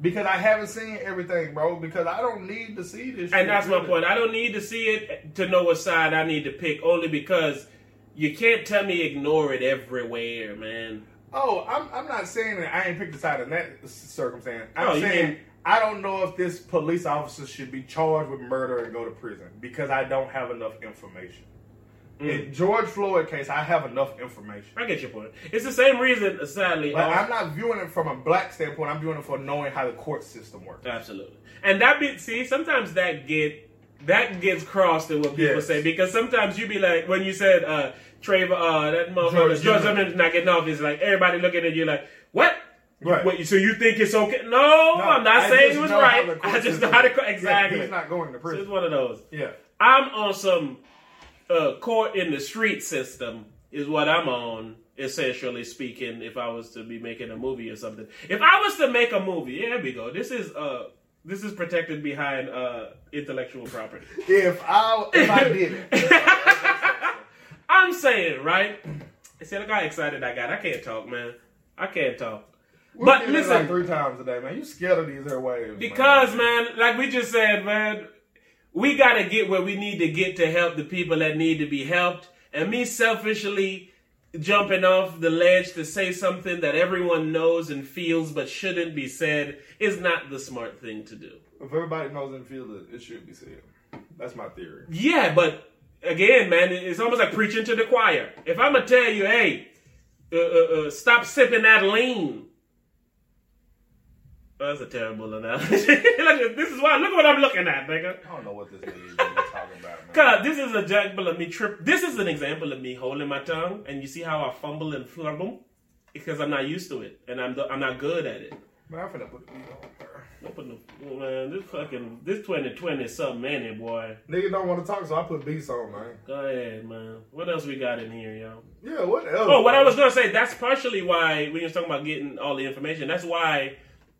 Because I haven't seen everything, bro. Because I don't need to see this. shit, And that's my point. I don't need to see it to know what side I need to pick, only because you can't tell me ignore it everywhere, man. Oh, I'm, I'm not saying that I ain't picked a side in that circumstance. I'm saying mean- I don't know if this police officer should be charged with murder and go to prison because I don't have enough information. Mm. In George Floyd case, I have enough information. I get your point. It's the same reason, sadly. But all- I'm not viewing it from a black standpoint. I'm viewing it for knowing how the court system works. Absolutely. And that be see, sometimes that get that gets crossed in what people Yes. say because sometimes you be like when you said uh Trayvon uh that motherfucker George George Zimmerman. Zimmerman's not getting off, it's like everybody looking at you like, What? Right. Wait, so you think it's okay? No, I'm not I saying it was right. I just know how to exactly. Yeah, he's not going to So it's one of those. Yeah. I'm on some uh, court in the street system is what I'm on, essentially speaking. If I was to be making a movie or something, if I was to make a movie, yeah, here we go. This is uh, this is protected behind uh, intellectual property. If I if I did it, I'm saying right. See, look how excited I got. I can't talk, man. I can't talk. we But listen- like three times a day, man. You scared of these airwaves? Because man, like we just said, man, we gotta get where we need to get to help the people that need to be helped. And me selfishly jumping off the ledge to say something that everyone knows and feels but shouldn't be said is not the smart thing to do. If everybody knows and feels it, it should be said. That's my theory. Yeah, but again, man, it's almost like preaching to the choir. If I'm gonna tell you, hey, uh, uh, uh, stop sipping that lean. Oh, that's a terrible analogy. Look, this is why. Look what I'm looking at, nigga. I don't know what this nigga is really talking about, man. Cause this is an example of me trip. This is an example of me holding my tongue, and you see how I fumble and flumble because I'm not used to it, and I'm I'm not good at it. Man, I'm finna put the beat on, bro. Don't oh, man, this fucking this 2020 is something in it, boy. Nigga don't want to talk, so I put beats on, man. Go ahead, man. What else we got in here, yo? Yeah, what else? Oh, what I was gonna say, that's partially why we were talking about getting all the information. That's why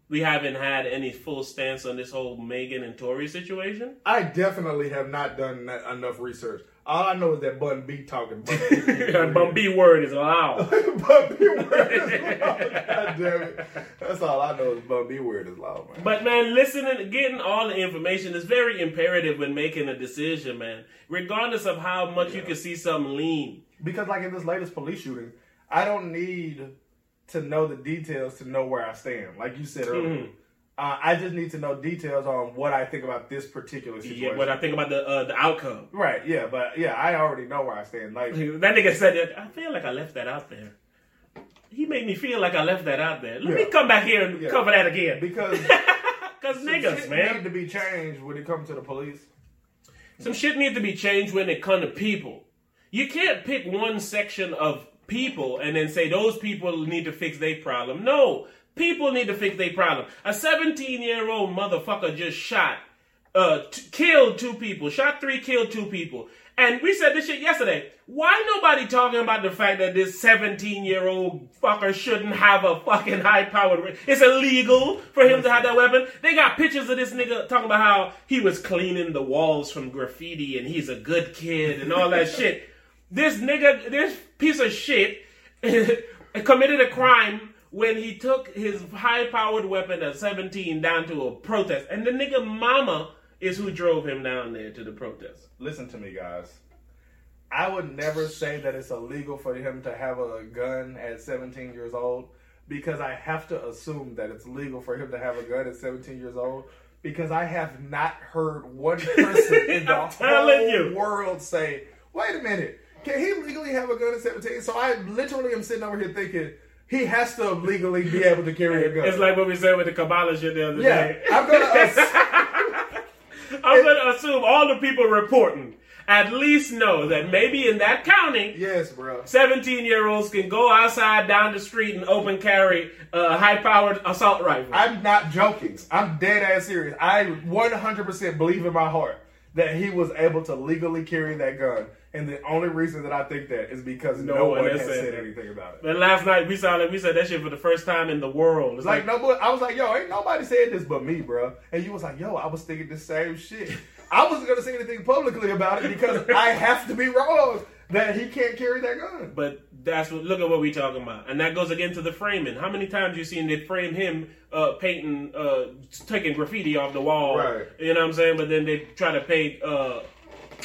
we haven't had any full stance on this whole Megan and Tory situation. I definitely have not done that, enough research. All I know is that Bun B talking. Bun B, Bun B word is loud. Bun B word is loud. God damn it. That's all I know is Bun B word is loud, man. But man, listening, getting all the information is very imperative when making a decision, man. Regardless of how much you can see something lean. Because like in this latest police shooting, I don't need to know the details to know where I stand. Like you said earlier. Mhm. Uh, I just need to know details on what I think about this particular situation. Yeah, what I think about the uh, the outcome. right, yeah, but yeah, I already know where I stand. Like, That nigga said that. I feel like I left that out there. He made me feel like I left that out there. Let me come back here and Yeah. cover that again. because Cause niggas, shit man. need to be changed when it comes to the police. Some shit needs to be changed when it comes to people. You can't pick one section of people and then say those people need to fix their problem. No, people need to fix their problem. A 17 year old motherfucker just shot, uh, t- killed two people, shot three, killed two people. And we said this shit yesterday. Why nobody talking about the fact that this 17 year old fucker shouldn't have a fucking high powered It's illegal for him to have that weapon. They got pictures of this nigga talking about how he was cleaning the walls from graffiti and he's a good kid and all that shit. This nigga, this piece of shit committed a crime when he took his high powered weapon at 17 down to a protest. And the nigga mama is who drove him down there to the protest. Listen to me, guys. I would never say that it's illegal for him to have a gun at 17 years old because I have to assume that it's legal for him to have a gun at 17 years old because I have not heard one person in the whole you. world say, wait a minute, can he legally have a gun at 17? So I literally am sitting over here thinking he has to legally be able to carry a gun. It's like what we said with the Kamala shit the other yeah, day. I'm gonna ass- I'm going to assume all the people reporting at least know that maybe in that county, yes, bro. 17 year olds can go outside down the street and open carry a high powered assault rifle. I'm not joking. I'm dead ass serious. I 100% believe in my heart that he was able to legally carry that gun. And the only reason that I think that is because no, one, has said, that. anything about it. But last night we saw that we said that shit for the first time in the world. It's Like like, no, but I was like, yo, ain't nobody said this but me, bro. And you was like, yo, I was thinking the same shit. I wasn't gonna say anything publicly about it because I have to be wrong that he can't carry that gun. but that's what. Look at what we talking about, and that goes again to the framing. How many times you seen they frame him uh, painting, uh, taking graffiti off the wall? Right. You know what I'm saying? But then they try to paint. Uh,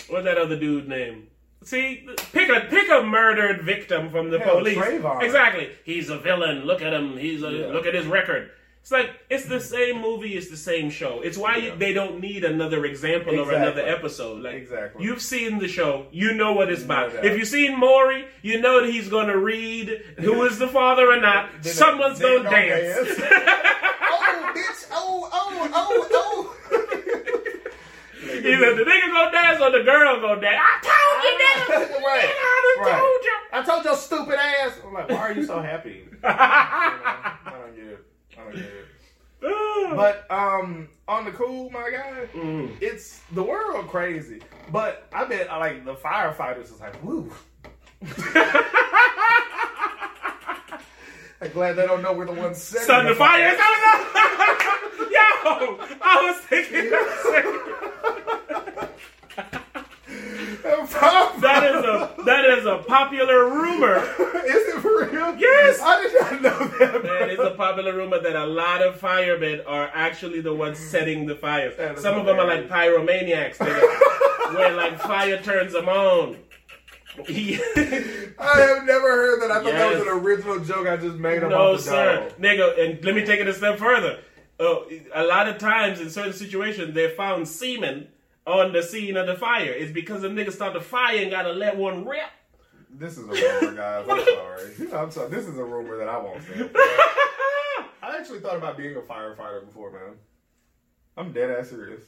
what's that other dude's name? See, pick a pick a murdered victim from the Hell, police. Trayvon. Exactly. He's a villain. Look at him. He's a Yeah. look at his record. It's like it's the same movie. It's the same show. It's why Yeah. they don't need another example or another episode. Like Exactly. you've seen the show, you know what it's No about. doubt. If you've seen Maury, you know that he's going to read who is the father or not. Then Someone's they going to gonna dance. dance. oh, bitch! Oh, oh, oh, oh! Either the nigga gonna dance or the girl gonna dance. I told you ah. nigga. right, Nigga, I done right. told you. I told your stupid ass. I'm like, why are you so happy? I don't get it. I don't get it. But um, on the cool, my guy, Mm. it's the world crazy. But I bet like the firefighters is like, woo. I'm glad they don't know we're the ones setting Starting the fire. fire. Yo, I was thinking that is a that is a popular rumor. Is it for real? Yes. I did not know that. bro. Man, it's a popular rumor that a lot of firemen are actually the ones setting the fires. Some of them are like pyromaniacs, nigga, where like fire turns them on. I have never heard that. I thought that was an original joke I just made up no, sir, dome. nigga. And let me take it a step further. Uh, a lot of times in certain situations, they found semen on the scene of the fire. It's because the nigga start the fire and gotta let one rip. This is a rumor, guys. I'm sorry. I'm sorry. This is a rumor that I won't say. I actually thought about being a firefighter before, man. I'm dead ass serious.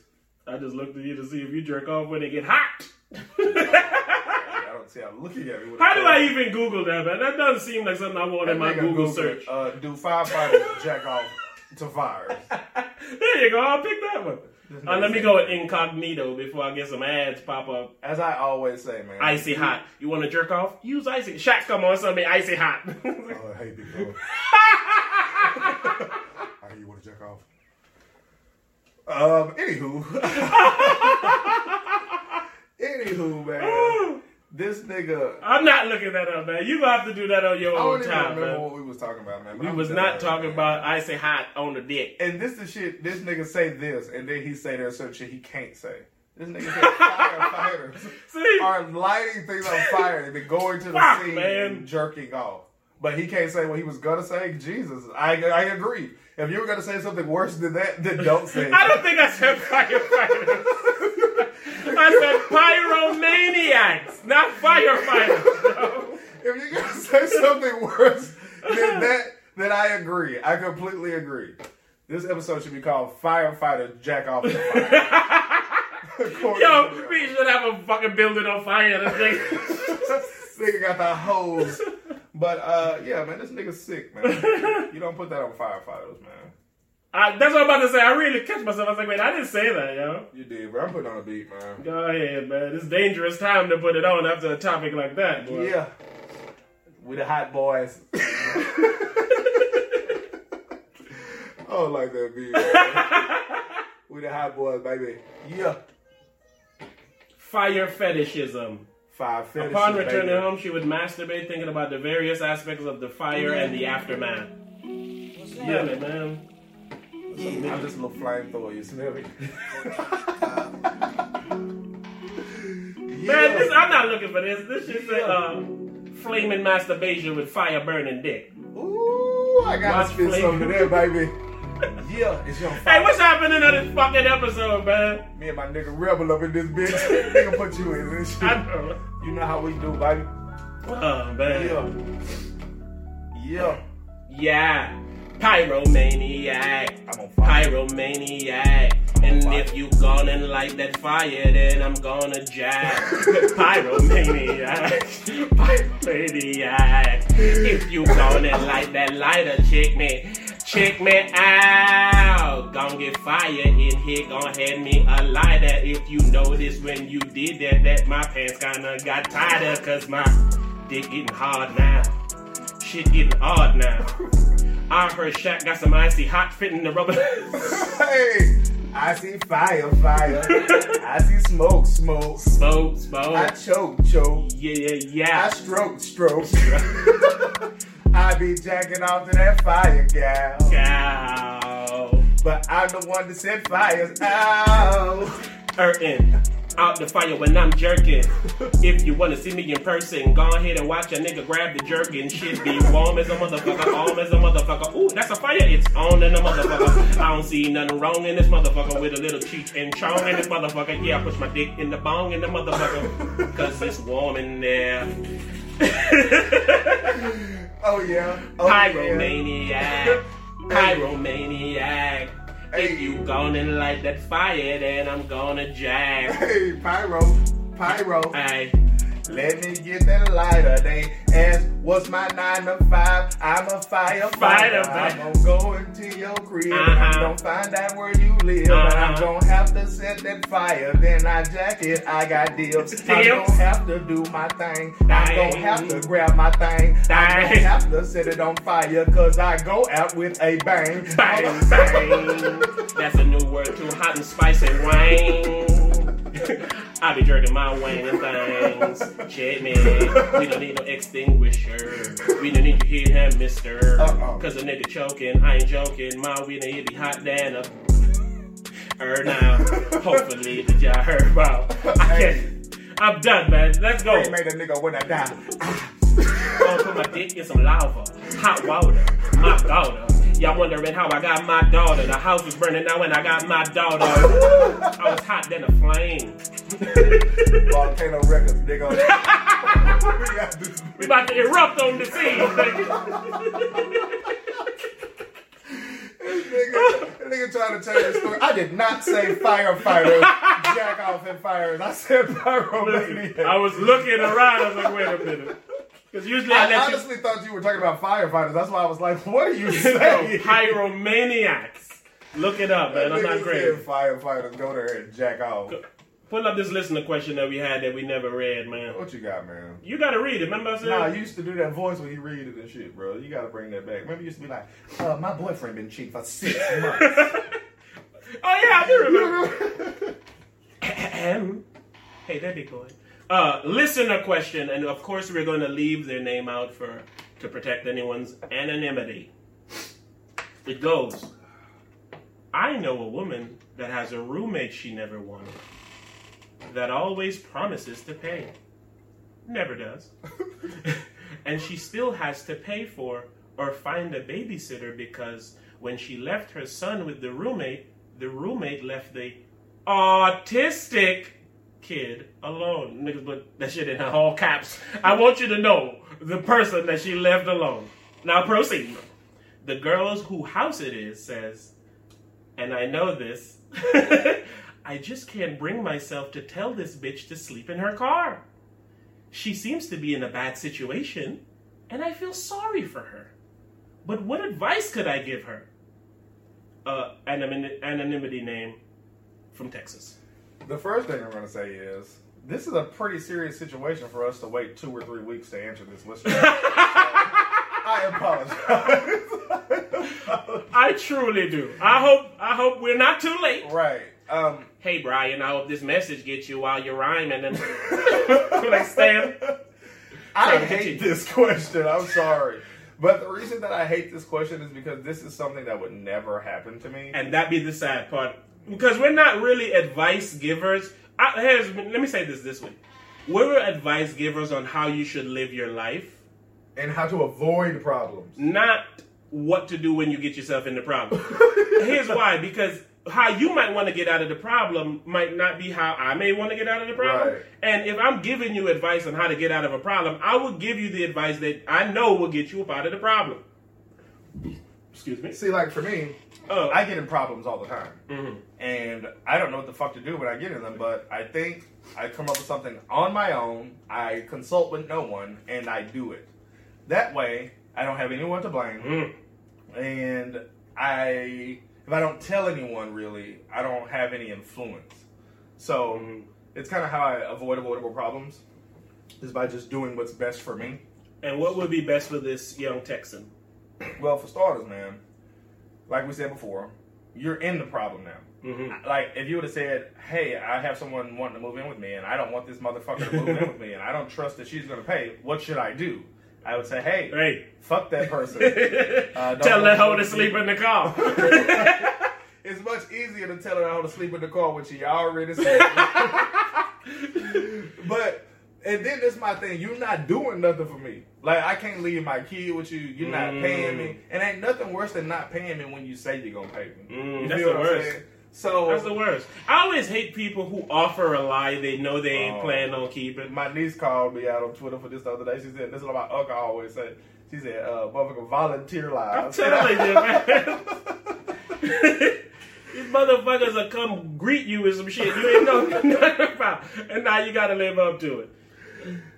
I just looked at you to see if you jerk off when it get hot. I don't see how I'm looking at me. How do I even Google that, man? That doesn't seem like something I want in my Nigga Google search. Uh, do firefighters jack off to fires? There you go. I'll pick that one. Uh, let me go with incognito before I get some ads pop up. As I always say, man. Icy hot. You want to jerk off? Use icy. Shaq, come on, something icy hot. Oh, hey, big bro. How you want to jack off? Um. Anywho. Anywho, man, this nigga. I'm not looking that up, man. You gonna have to do that on your I own don't even time, remember man. what we was talking about, man. but We I'm was not talking man. about I say hot on the dick. And this the shit. This nigga say this, and then he say there's some shit he can't say. This nigga said firefighters See, are lighting things on fire and then going to the Fuck, scene man. and jerking off. But he can't say what he was gonna say. Jesus, I I agree. If you were gonna say something worse than that, then don't say it. I don't think I said firefighters. I said pyromaniacs, not firefighters. If you're gonna say something worse than that, then I agree. I completely agree. This episode should be called "Firefighter Jack Off the Fire." Yo, we should have a fucking building on fire. This nigga got the hose. But uh, yeah, man, this nigga's sick, man. You don't put that on firefighters, man. I, that's what I'm about to say. I really catch myself. I was like, wait, I didn't say that, yo. You did, bro. I'm putting on a beat, man. Go ahead, man. It's dangerous time to put it on after a topic like that. Boy. Yeah, we the hot boys. I don't like that beat. Man. we the hot boys, baby. Yeah, Fire fetishism. Fire finishes, Upon returning baby. home, she would masturbate, thinking about the various aspects of the fire and the aftermath. Yeah, man. I'm just a little flamethrower. You smell me? Man, this, I'm not looking for this. This shit say uh, flaming masturbation with fire burning dick. Ooh, I gotta Watch spit flame. something there, baby. Yeah, it's your Hey, what's happening on this fucking episode, man? Me and my nigga Rebel up in this bitch. nigga put you in this shit. Know. You know how we do, baby. Oh, man. Yeah. Yeah. Yeah. Pyromaniac. I'm fire. Pyromaniac. And if you gonna light that fire, then I'm gonna jack. Pyromaniac. Pyromaniac. If you gonna light that lighter, check me. Check me out. Gonna get fire in here. Gonna hand me a lighter. If you notice when you did that, that my pants kinda got tighter. Cause my dick getting hard now. Shit getting hard now. I heard Shaq got some icy hot fitting the rubber. Hey, I see fire, fire. I see smoke, smoke. smoke, smoke. I choke, choke. yeah, yeah, yeah. I stroke, stroke. I be jacking off to that fire, gal. Cow. But I'm the one that set fires out. Hurting. Out the fire when I'm jerking. If you wanna see me in person, go ahead and watch a nigga grab the jerkin. Shit be warm as a motherfucker, warm as a motherfucker. Ooh, that's a fire, it's on in the motherfucker. I don't see nothing wrong in this motherfucker with a little cheech and chong in this motherfucker. Yeah, I push my dick in the bong in the motherfucker. Cause it's warm in there. Oh yeah. Oh, yeah. Pyromaniac, pyromaniac. If you gonna light that fire, then I'm gonna jack. Hey, pyro, pyro. Ay, Let me get that lighter. They ask, what's my nine to five? I'm a firefighter. Fighter, I'm fighter. gonna go into your crib. Uh-huh. I'm gonna find out where you live. And I'm Uh-huh. gonna have to set that fire. Then I jack it. I got deals. I'm gonna have to do my thing. I'm Dang. gonna have to grab my thing. I'm Dang. gonna have to set it on fire. Cause I go out with a bang. bang, bang. That's a new word too. Hot and spicy wang. I be jerking my wang and things. Check me. We don't need no extinguisher. We don't need to hear him, mister. Uh-oh. Cause a nigga choking. I ain't joking. My weed it be hot than a. Er now. Hopefully that y'all heard about. I can't. I'm done, man. Let's go. They made a nigga when I die. Gonna put my dick in some lava, hot water, my daughter. Y'all wondering how I got my daughter. The house was burning down when I got my daughter. I was hot than a flame. Volcano Records, nigga. we got this. We about to erupt on the scene, nigga. nigga, that nigga trying to tell you a story. I did not say firefighters, jack off and fires. I said pyromaniac. I was looking around. I was like, wait a minute. Because usually I, I honestly thought you were talking about firefighters. That's why I was like, what are you you saying? pyromaniacs. Look it up, man. I'm not great. Firefighters go there and jack off. Pull up this listener question that we had that we never read, man. What you got, man? You gotta read it. Remember I said? Nah, you used to do that voice when you read it and shit, bro. You gotta bring that back. Remember, you used to be like, uh, "My boyfriend been cheating for six months." oh yeah, I do remember. Hey, there, big boy. Uh, listener question, and of course we're going to leave their name out for to protect anyone's anonymity. It goes. I know a woman that has a roommate she never wanted, that always promises to pay, never does, and she still has to pay for or find a babysitter because when she left her son with the roommate, the roommate left the autistic kid alone. Niggas put that shit in her all caps. I want you to know the person that she left alone. Now proceed. The girls who house it is says, and I know this. I just can't bring myself to tell this bitch to sleep in her car. She seems to be in a bad situation, and I feel sorry for her. But what advice could I give her? Uh, anonymity name from Texas. The first thing I'm going to say is this is a pretty serious situation for us to wait two or three weeks to answer this listener. I apologize. I truly do. I hope I hope we're not too late. right. Um, Hey Brian, I hope this message gets you while you're rhyming and like Stan. I hate this question. I'm sorry. But the reason that I hate this question is because this is something that would never happen to me. And that be the sad part. Because we're not really advice givers. I, here's, let me say this this way. We're advice givers on how you should live your life, And how to avoid problems. not what to do when you get yourself in the problem. Here's why. Because how you might want to get out of the problem might not be how I may want to get out of the problem. Right. And if I'm giving you advice on how to get out of a problem, I will give you the advice that I know will get you up out of the problem. Excuse me. See, like for me, Oh. I get in problems all the time. Mhm. And I don't know what the fuck to do when I get in them, but I think I come up with something on my own, I consult with no one, and I do it. That way, I don't have anyone to blame. Mm. and I if I don't tell anyone really, I don't have any influence. So Mhm. it's kind of how I avoid avoidable problems is by just doing what's best for me. And what would be best for this young Texan? Well, for starters, man, like we said before, you're in the problem now. Mm-hmm. Like if you would have said, "Hey, I have someone wanting to move in with me, and I don't want this motherfucker to move in with me, and I don't trust that she's going to pay. What should I do?" I would say, "Hey, Hey. fuck that person." Uh, don't Tell that hoe to to sleep in the car. it's much easier to tell her how to sleep in the car when she already said. but and then this my thing. You're not doing nothing for me. Like I can't leave my kid with you. You're not Mm. paying me, and ain't nothing worse than not paying me when you say you're gonna pay me. Mm, you that's the I'm worst. saying? So That's the worst. I always hate people who offer a lie they know they ain't Oh. planning on keeping. my niece called me out on Twitter for this the other day. She said, "This is what my uncle always said." She said, "Uh, motherfucker, volunteer I'm lies." telling you, man. These motherfuckers will come greet you with some shit you ain't know nothing about, and now you gotta live up to it.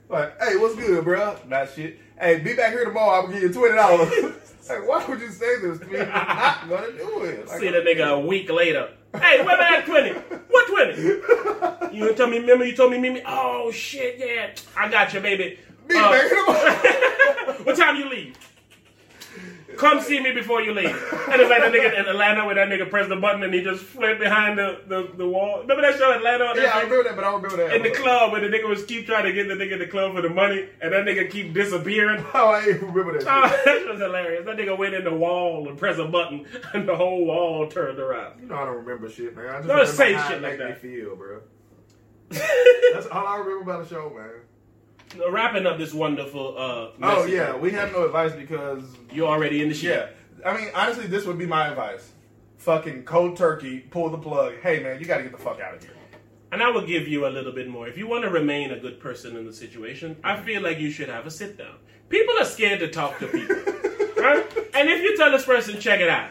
Like, hey, what's good, bro? Not shit. Hey, be back here tomorrow. I'm gonna give you twenty dollars. like, why would you say this to me? I'm not gonna do it. Like, See that nigga a week later. Hey, where that twenty? What twenty? You gonna tell me? Remember you told me, Mimi? Oh shit, yeah, I got you, baby. Be Uh, back here tomorrow. what time do you leave? Come see me before you leave. And it's like that nigga in Atlanta where that nigga pressed the button and he just fled behind the, the, the wall. Remember that show Atlanta? on yeah, I Netflix? remember that, but I don't remember that. in the club where the nigga was keep trying to get the nigga in the club for the money and that nigga keep disappearing. Oh, I remember that. Oh, that was hilarious. That nigga went in the wall and pressed a button and the whole wall turned around. You know I don't remember shit, man. I just Don't say how shit it like that. Me feel, bro. That's all I remember about the show, man. Wrapping up this wonderful uh Oh yeah, we have no advice because You're already in the shit. yeah. I mean, honestly, this would be my advice. Fucking cold turkey, pull the plug. Hey man, you got to get the fuck out of here. And I will give you a little bit more. If you want to remain a good person in the situation, I feel like you should have a sit down. People are scared to talk to people. right? And if you tell this person, check it out,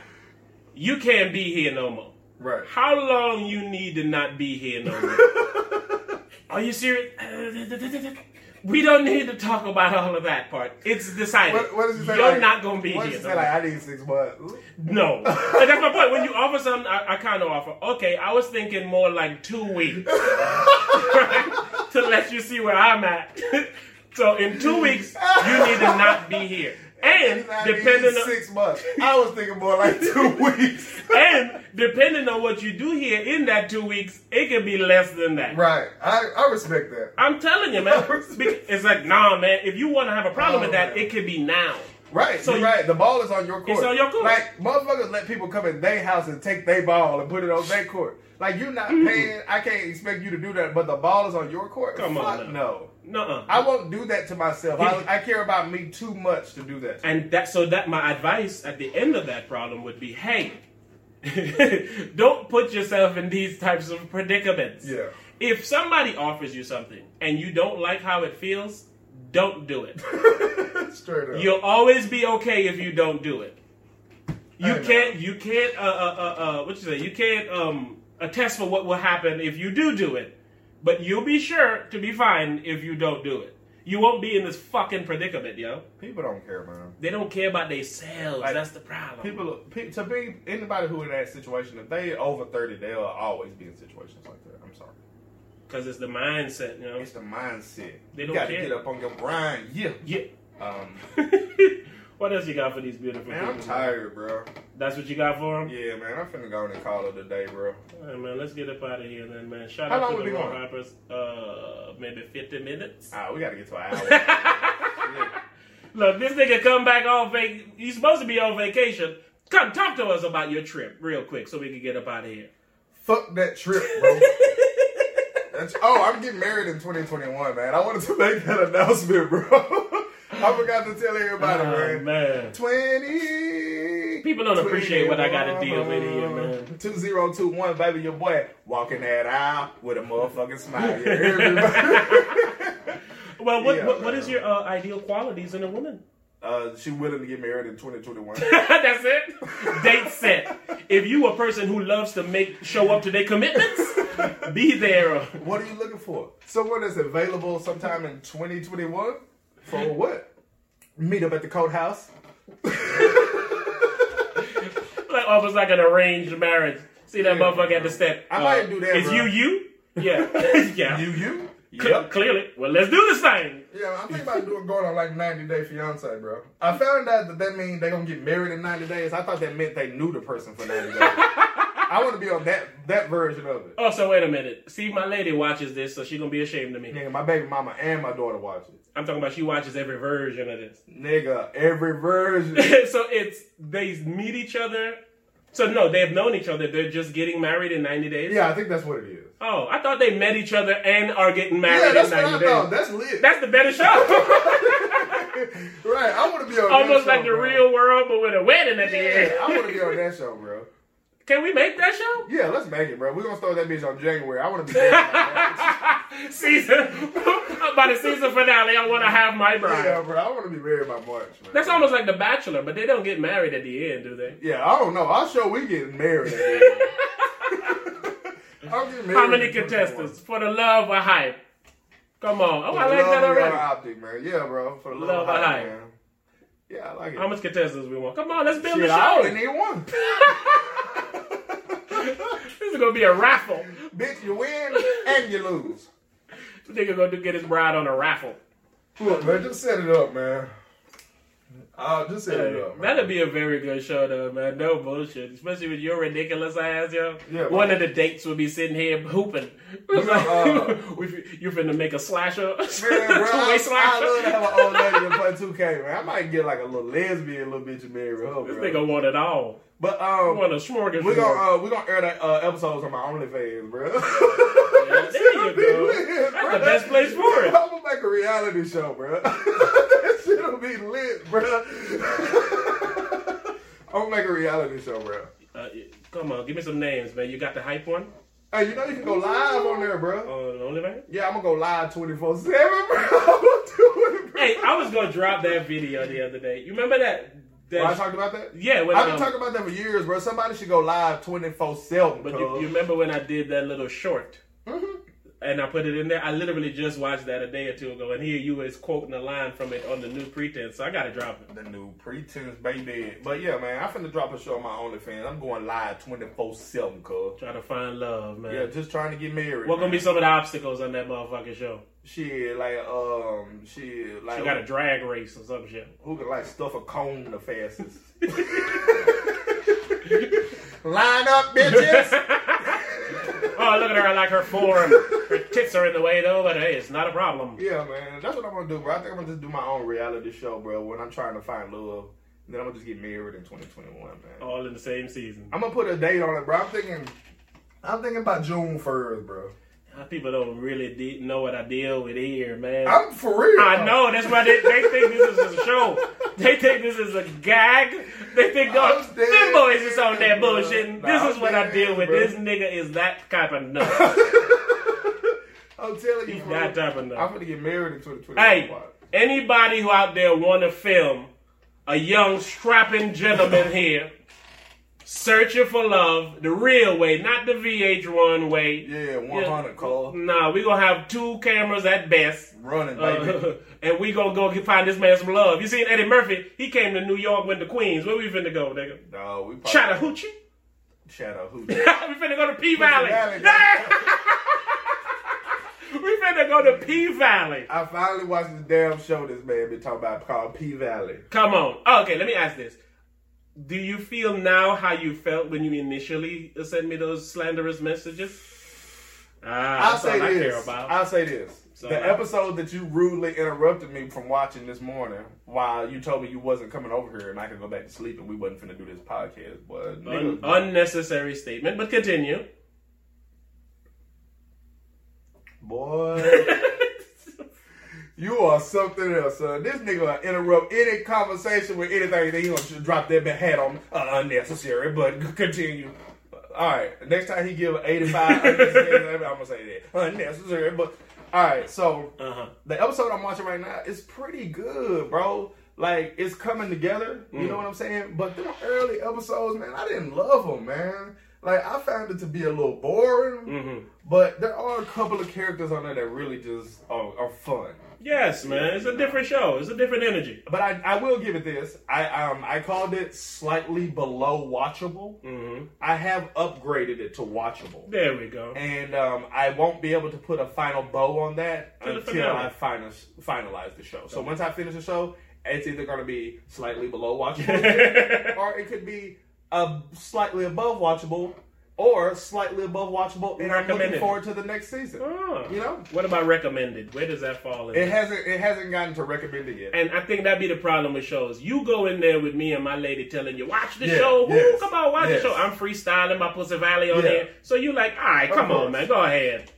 you can't be here no more. Right. How long you need to not be here no more? Are you serious? We don't need to talk about all of that part. It's decided. What, what does he say? You're like, not going to be What here. he say? Like, I need six months. No. Like, that's my point. When you offer something, I, I kind of offer. Okay, I was thinking more like two weeks to let you see where I'm at. so in two weeks, you need to not be here. And He's not even depending on six months. I was thinking more like two weeks. and depending on what you do here in that two weeks, it can be less than that. right. I, I respect that. I'm telling you, man. It's like, nah, man. If you want to have a problem Oh, with that, man. it could be now. Right. So you- right. The ball is on your court. It's on your court. Like motherfuckers let people come in their house and take their ball and put it on their court. Like you're not mm-hmm. paying. I can't expect you to do that. But the ball is on your court. Come on now. no. Nuh-uh. I won't do that to myself. I, I care about me too much to do that. And that so that my advice at the end of that problem would be, hey, don't put yourself in these types of predicaments. Yeah. If somebody offers you something and you don't like how it feels, don't do it. Straight up. You'll always be okay if you don't do it. You can't. You can't. Uh, uh, uh, uh, what you say? You can't um, attest for what will happen if you do do it. But you'll be sure to be fine if you don't do it. You won't be in this fucking predicament, yo. People don't care, man. They don't care about themselves. Like, That's the problem. People, pe- to be anybody who in that situation, if they over thirty, they'll always be in situations like that. I'm sorry. Because it's the mindset, you know. It's the mindset. They you don't you got to care. get up on your grind. Yeah. Yeah. Um, what else you got for these beautiful man, I'm people? tired, bro. That's what you got for them? Yeah, man. I'm finna go and call it a day, bro. All right, man. Let's get up out of here then, man. Shout How out to the Raw? Hoppers. Uh, maybe 50 minutes. Ah, we gotta get to an hour. Look, this nigga come back on vac. He's supposed to be on vacation. Come talk to us about your trip real quick so we can get up out of here. Fuck that trip, bro. That's, oh, I'm getting married in 2021, man. I wanted to make that announcement, bro. I forgot to tell everybody, Oh, man. man. 20. People don't appreciate what I gotta deal with here, man. 2021, baby, your boy walking that aisle with a motherfucking smile. You hear me, man? Well, what, Yeah, what, what is your uh, ideal qualities in a woman? uh, she willing to get married in 2021. That's it. Date set. If you a person who loves to make show up to their commitments, be there. What are you looking for? Someone that's available sometime in 2021? For what? Meet up at the courthouse. Like oh, almost like an arranged marriage. See that Yeah. motherfucker at the step. I might uh, do that, Is bro. you you? Yeah. yeah. You, you? Cl- Clearly. Well, let's do this thing. Yeah, I'm thinking about doing going on like 90 day fiance, bro. I found out that that means they're gonna get married in 90 days. I thought that meant they knew the person for 90 days. I want to be on that that version of it. Oh, so wait a minute. See, my lady watches this, so she gonna be ashamed of me. Nigga, my baby mama and my daughter watch it. I'm talking about she watches every version of this. Nigga, every version. so it's they meet each other. So no, they have known each other. They're just getting married in 90 days. yeah, I think that's what it is. Oh, I thought they met each other and are getting Yeah, married that's in what 90 I days. thought. That's lit. That's the better show. right, I want to be on that show. Almost like show, the bro. real world, but with a wedding at the end. I want to be on that show, bro. Can we make that show? Yeah, let's make it, bro. We're gonna start that bitch on January. I want to be there. season by the season finale, I want to have my bride. Yeah, bro. I want to be married by March, man. That's almost like The Bachelor, but they don't get married at the end, do they? Yeah, I don't know. I'll show we getting married. Getting married. How many contestants for the love or hype? Come on, oh, For I like that love of already. optic, man. Yeah, bro. For the love, Love of of hype. Yeah, I like it. How much contestants we want? Come on, let's build Shit, the I show. only need one. This is gonna be a raffle. Bitch, you win and you lose. This nigga gonna do- get his bride on a raffle. Look, man, just set it up, man. Uh, just set it up. That'd be a very good show, though, man. No bullshit, especially with your ridiculous ass, yo. Yeah, One man. of the dates would be sitting here hooping. You know, uh, We- you finna make a slasher, Man, bro, two-way I, I love to have an old lady to play 2K, man. I might get like a little lesbian little bitch marry her, This bro. nigga want it all. But um, want a smorgasbord. we're gonna uh, we gonna air that uh, episodes on my OnlyFans, bro. Yeah, there you go. That's the best place for it. I'm gonna make a reality show, bro. Shit'll be lit, bro. I'm gonna make a reality show, bro. Uh, come on, give me some names, man. You got the hype one Hey, you know you can go live on there, bro. on OnlyFans? Yeah, I'm gonna go live 24 seven, bro. I'm gonna it, bro. Hey, I was gonna drop that video the other day. You remember that? that I talked about that. yeah, when, I've been um, talking about that for years, bro. Somebody should go live 24 7. But you, you remember when I did that little short? And I put it in there. I literally just watched that a day or two ago, and here you is quoting a line from it on the new pretense. So I gotta drop it. The new pretense, baby. But yeah, man, I'm finna drop a show on my OnlyFans. I'm going live 24 7, cuz. Try to find love, man. Yeah, just trying to get married. what gonna be some of the obstacles on that motherfucking show? Shit, like, um, shit, like, She got a drag race or some shit. who can, like, stuff a cone the fastest? Line up, bitches! Oh, look at her I like her form. Her tits are in the way though, but hey, it's not a problem. yeah, man, that's what I'm gonna do, bro. I think I'm gonna just do my own reality show, bro, when I'm trying to find love. And then I'm gonna just get married in 2021, man. All in the same season. I'm gonna put a date on it, bro. I'm thinking, I'm thinking about June 1st, bro. People don't really de- know what I deal with here, man. I'm for real. I know. That's why they, they think this is a show. They think this is a gag. They think, oh, dead, them boys is on that bullshit. this I'm is what I deal with. bro. This nigga is that type of nut. I'm telling you, He's bro. that type of nut. I'm gonna get married in 2020. Hey, anybody who out there want to film a young strapping gentleman here searching for love the real way, not the VH1 way. Yeah, 100 call. Nah, we gonna have two cameras at best. Running, baby. Uh, and we gonna go get, find this man some love. You seen Eddie Murphy? He came to New York, went to Queens. Where we finna go, nigga? no, we probably Chattahoochee? Chattahoochee. we finna go to P Valley. Valley, we finna go to P Valley. I finally watched this damn show this man been talking about called P Valley. Come on. Oh, okay, let me ask this. Do you feel now how you felt when you initially sent me those slanderous messages? Ah, I'll say I care this. about. I'll say this. So the I- episode that you rudely interrupted me from watching this morning while you told me you wasn't coming over here and I could go back to sleep and we wasn't finna do this podcast, but Un- unnecessary statement, but continue. boy, you are something else, son. This nigga will interrupt any conversation with anything. Then he gonna drop that hat on uh, unnecessary, but continue. All right, next time he give 85 I'm gonna say that unnecessary, but all right, so Uh-huh. the episode I'm watching right now is pretty good, bro. Like it's coming together. You Mm. know what I'm saying? But them early episodes, man, I didn't love them, man. Like I found it to be a little boring. hmm But there are a couple of characters on there that really just are, are fun. Yes, man. It's a different show. It's a different energy. But I, I will give it this. I um I called it slightly below watchable. hmm I have upgraded it to watchable. There we go. And um, I won't be able to put a final bow on that To until. I final, finalize the show. So once I finish the show, it's either going to be slightly below watchable, or it could be uh, slightly above watchable, or slightly above watchable, and I'm looking forward to the next season. Oh. You know, What about recommended? Where does that fall in? it hasn't it hasn't gotten to recommended yet. And I think that'd be the problem with shows. You go in there with me and my lady telling you, watch the Yeah, show. Woo, yes, come on, watch yes. the show. I'm freestyling my Pussy Valley on Yeah. there. So you like, all right, come on, man, go ahead.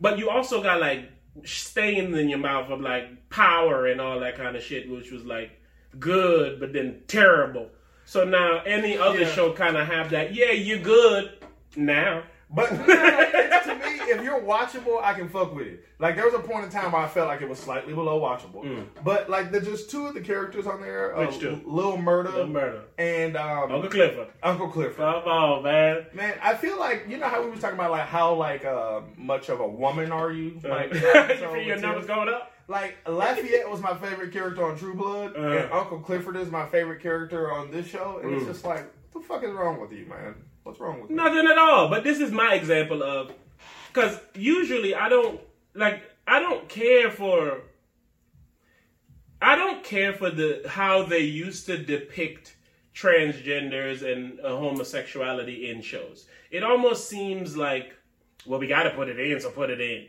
But you also got like stains in your mouth of like power and all that kind of shit, which was like good, but then terrible. So now any other Yeah. show kind of have that. Yeah, you're good now. But it's, to me, if you're watchable, I can fuck with it. Like there was a point in time where I felt like it was slightly below watchable. But like there's just two of the characters on there, uh, Mm. Lil Murda, Little murder. and um, Uncle Clifford. Uncle Clifford. Come on, man. Man, I feel like you know how we was talking about like how like uh, much of a woman are you? Like, you feel your numbers going up? Like Lafayette was my favorite character on True Blood, Uh. and Uncle Clifford is my favorite character on this show, and it's Mm. just like, what the fuck is wrong with you, man? What's wrong with? Nothing at all. But this is my example of because usually I don't like I don't care for I don't care for the how they used to depict transgenders and uh, homosexuality in shows. It almost seems like well we got to put it in, so put it in.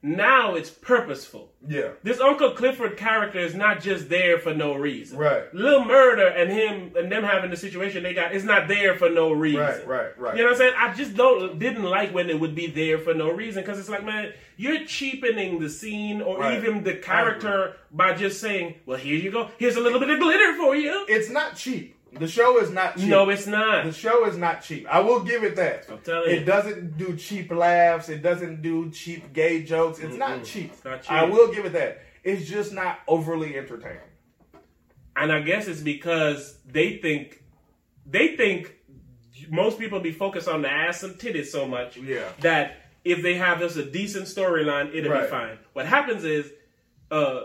Now it's purposeful. Yeah, This Uncle Clifford character is not just there for no reason. right, Lil Murda and him and them having the situation they got is not there for no reason. right, right, right. You know what I'm saying? I just don't didn't like when it would be there for no reason because it's like, man, you're cheapening the scene or Right. even the character by just saying, "Well, here you go. Here's a little bit of glitter for you." It's not cheap. The show is not cheap. No, it's not. The show is not cheap. I will give it that. I'm telling It you. It doesn't do cheap laughs. It doesn't do cheap gay jokes. It's not cheap. It's not cheap. I will give it that. It's just not overly entertaining. And I guess it's because they think they think most people be focused on the ass and titties so much Yeah. that if they have just a decent storyline, it'll Right. be fine. What happens is, uh,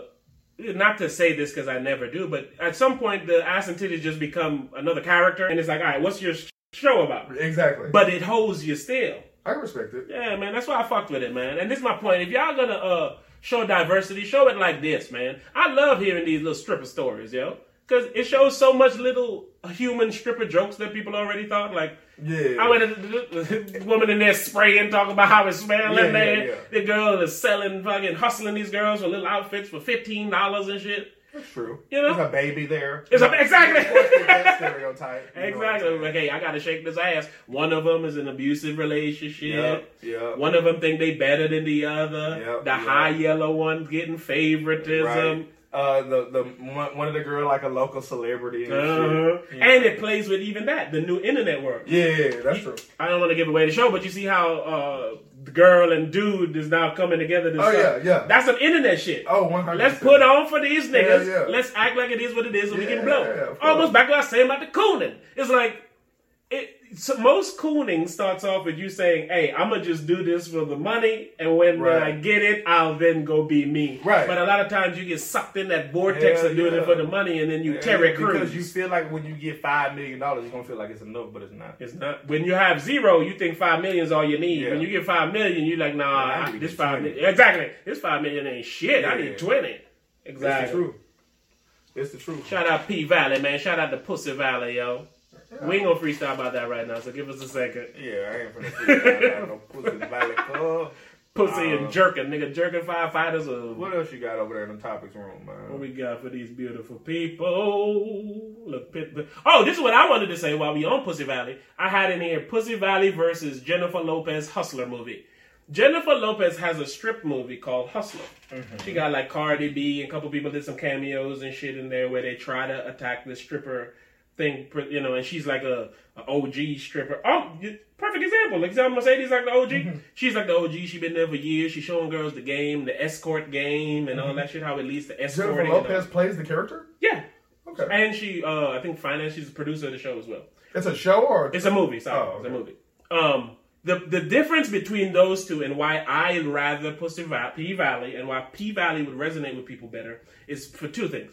not to say this because I never do, but at some point the ass and titties just become another character, and it's like, all right, what's your sh- show about? Exactly. But it holds you still. I respect it. Yeah, man, that's why I fucked with it, man. And this is my point. If y'all gonna uh show diversity, show it like this, man. I love hearing these little stripper stories, yo. Cause it shows so much little human stripper jokes that people already thought. Like, Yeah. I went the woman in there spraying, talking about how it's smelling Yeah, yeah, there. yeah. The girl is selling, fucking hustling these girls for little outfits for fifteen dollars and shit. That's true. You know? There's a baby there. It's a- exactly. Stereotype. you know what I'm Exactly. Like, hey, I gotta shake this ass. One of them is an abusive relationship. Yep, yep. One of them think they better than the other. Yep, the yep. high yellow one's getting favoritism. Right. Uh, the the one, of the girl like a local celebrity and Uh-huh. shit. And it plays with even that, the new internet world. Yeah, that's true. I don't want to give away the show, but you see how uh, the girl and dude is now coming together. To Oh, stuff. yeah, yeah. That's some internet shit. Oh, one hundred. Let's put on for these niggas. yeah. Let's act like it is what it is, and we can blow. yeah. Almost back to what I was saying about the cooning. It's like it. So most cooning starts off with you saying, "Hey, I'm gonna just do this for the money, and when Right. I get it, I'll then go be me." Right. But a lot of times you get sucked in that vortex Hell of doing yeah. it for the money, and then you Yeah, tear it because you feel like when you get five million dollars, you're gonna feel like it's enough, but it's not. It's not when you have zero, you think five million is all you need. Yeah. When you get five million, you're like, nah, I this five 20. Exactly, this five million ain't shit. I need twenty. It's Exactly. the truth. It's the truth. Shout out P Valley, man. Shout out to Pussy Valley, yo. We ain't gonna freestyle about that right now, so give us a second. Yeah, I ain't finna freestyle no pussy valley club. Pussy Uh, and jerking, nigga, jerking firefighters. Or What else you got over there in the topics room, man? what we got for these beautiful people? Look, pit, pit- oh, this is what I wanted to say while we on Pussy Valley. I had in here Pussy Valley versus Jennifer Lopez Hustler movie. Jennifer Lopez has a strip movie called Hustler. She got like Cardi B and a couple people did some cameos and shit in there where they try to attack the stripper thing, you know, and she's like a, a OG stripper. Oh, perfect example. Like Example Mercedes like the OG. She's like the OG. She's been there for years. She's showing girls the game, the escort game, and all that shit. How it leads to escorting. Jennifer Lopez plays the character. Yeah. Okay, And she, uh, I think, finance. She's a producer of the show as well. it's a show or It's a movie. Sorry, Oh, it's a movie. Um, the the difference between those two and why I rather Pussy P Valley and why P Valley would resonate with people better is for two things.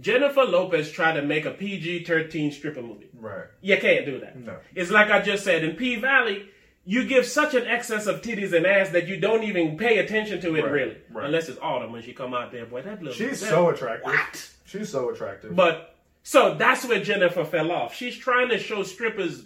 Jennifer Lopez tried to make a PG thirteen stripper movie. right. You can't do that. No. It's like I just said in P Valley. You give such an excess of titties and ass that you don't even pay attention to it Right, really, right. unless it's Autumn when she come out there. Boy, that little She's that- so attractive. What? She's so attractive. But so that's where Jennifer fell off. She's trying to show strippers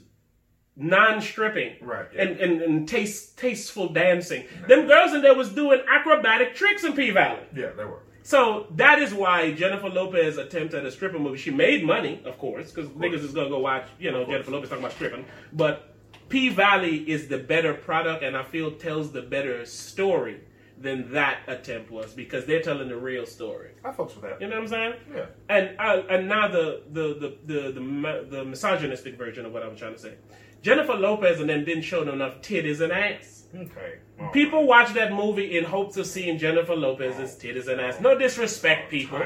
non-stripping Right, yeah. and, and, and taste, tasteful dancing. Them girls in there was doing acrobatic tricks in P Valley. yeah, they were. So that is why Jennifer Lopez attempt at a stripper movie. She made money, of course, because niggas is gonna go watch, you know, Jennifer Lopez talking about stripping. But P Valley is the better product, and I feel tells the better story than that attempt was because they're telling the real story. I fucks with that. You know what I'm saying? Yeah. And uh, and now the the the the the, the misogynistic version of what I'm trying to say. Jennifer Lopez and them didn't show enough titties and ass. Okay. All People watch that movie in hopes of seeing Jennifer Lopez's titties and ass. No disrespect, people.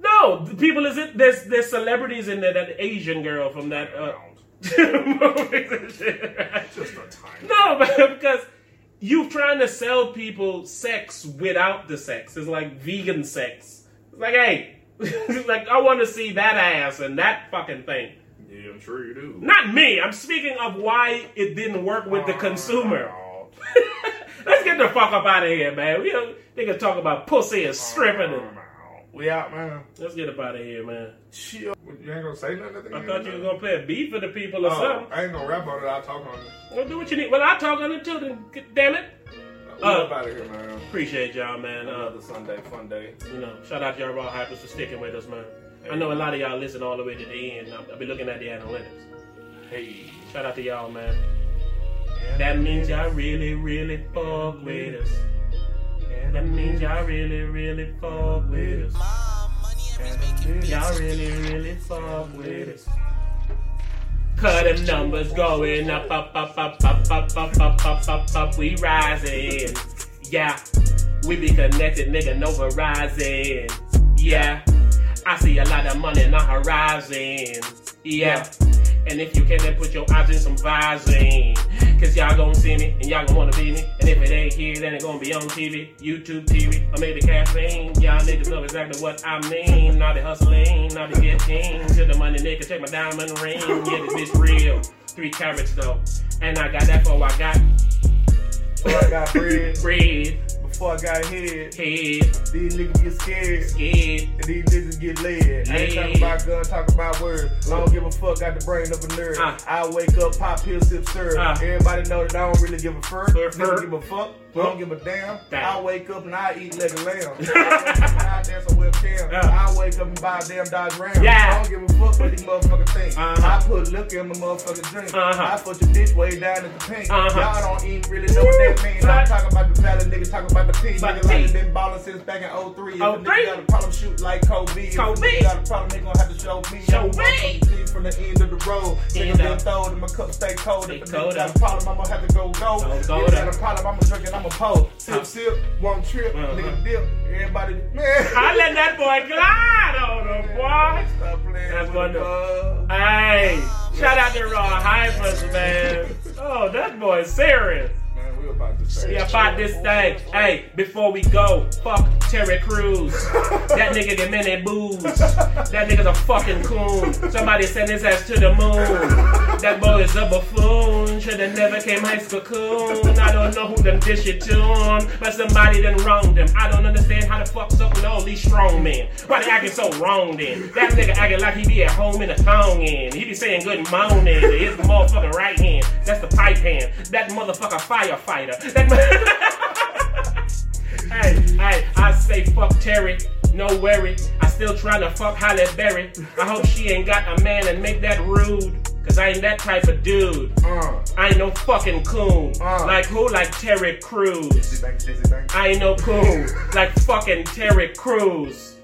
No, the people is it? There's there's celebrities in there. That Asian girl from that uh. Just a time. No, because you're trying to sell people sex without the sex. It's like vegan sex. It's like, hey, it's like I want to see that ass and that fucking thing. Yeah, I'm sure you do. Not me. I'm speaking of why it didn't work with the consumer. Oh, Let's get the fuck up out of here, man. We don't nigga talk about pussy and stripping. And, We out, man. let's get up out of here, man. Shit. You ain't gonna say nothing I thought you was gonna play a beat for the people or Oh, something. I ain't gonna rap on it. I'll talk on it. Well, do what you need. Well, I'll talk on it too. Then, damn it. We Uh, up out of here, man. Appreciate y'all, man. Uh, Another Sunday fun day. you know, shout out to y'all raw hypers for sticking with us, man. I know a lot of y'all listen all the way to the end. I'll, I'll be looking at the analytics. Hey. Shout out to y'all, man. That means y'all really, really fuck with us. That means y'all really, really fuck with us. Y'all really, really fuck with us. Cause them numbers going up, up, up, up, up, up, up, up, up, up, up, we rising. Yeah, we be connected, nigga, no Verizon. Yeah, I see a lot of money on the horizon. Yeah, And if you can, then put your eyes in some Visine. Cause y'all gonna see me and y'all gonna wanna be me. And if it ain't here, then it gonna be on TV, YouTube TV, or maybe caffeine. Y'all niggas know exactly what I mean. Not the hustling, not the getting to the money, nigga. Check my diamond ring. Yeah, this bitch real. Three carats though. And I got that for I got Before I got bread, bread, before I got head, head, these niggas get scared. scared. And these niggas get laid. I ain't talking about gun, talking about words. I don't give a fuck, got the brain of a nerd. Uh. I wake up, pop pills, sip syrup. Uh. Everybody know that I don't really give a fuck. Don't give a fuck. I don't give a damn. Damn. I wake up and I eat like a lamb. I wake up and I dance a webcam. Uh. I wake up and buy a damn Dodge Ram. Yeah. I don't give a fuck what these motherfuckers think. Uh-huh. I put liquor in my motherfucking drink. Uh-huh. I put your bitch way down at the pink. Uh-huh. Y'all don't even really know what that means. I'm talking about the valid nigga, talking about the P. About Nigga like been ballin' since back in 03. If a nigga got a problem, shoot like Kobe. If a Kobe. nigga got a problem, they gon' have to show me. Show me. From the end of the road, nigga been throwed and my cup stay cold. Stay If a nigga got a problem, I'ma have to go go. Go, If go he got a problem, I'ma drink and I'ma pour. Sip, sip, one trip, Uh-huh. nigga dip. Everybody, man. I let that boy glide on him, boy. Stop playing That's the Hey, shout out to Raw Hypers, man. Oh, that boy is serious. Man, we about to say. Yeah, about this thing. Hey, before we go, fuck Terry Crews. That nigga get many booze. That nigga's a fucking coon. Somebody send his ass to the moon. That boy is a buffoon. Shoulda never came high school coon. I don't know who done dish it to him, but somebody done wronged him. I don't understand how the fuck's up with all these strong men. Why they acting so wrong then? That nigga acting like he be at home in a thong end. He be saying good morning to his motherfucking right hand. That's the pipe hand. That motherfucker firefighter. That Hey, hey, I say fuck Terry. No worry. I still trying to fuck Halle Berry. I hope she ain't got a man and make that rude. Cause I ain't that type of dude. Uh, I ain't no fucking coon. Uh. Like who? Like Terry Crews. Dizzy bang, dizzy bang. I ain't no coon. Like fucking Terry Crews.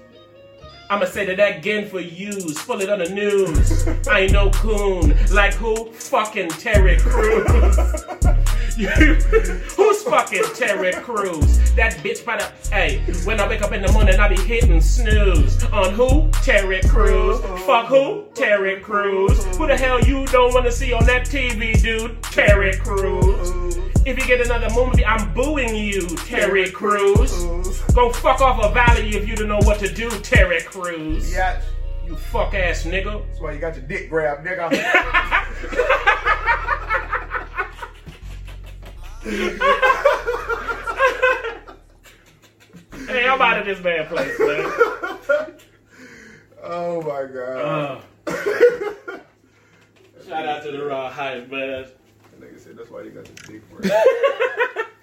I'ma say that again for yous. Pull it on the news. I ain't no coon. Like who? Fucking Terry Crews. Who's fucking Terry Crews? That bitch by the. Hey, when I wake up in the morning, I be hitting snooze. On who? Terry Crews. Fuck who? Terry Crews. Who the hell you don't wanna see on that TV, dude? Terry Crews. If you get another movie, I'm booing you, Terry Crews. Go fuck off a valley if you don't know what to do, Terry Crews. Yeah. You fuck ass nigga. That's why you got your dick grabbed, nigga. hey, I'm out of this bad place, man. Oh my god. Uh, shout out to the raw hype, man. That nigga said that's why they got the dick for it.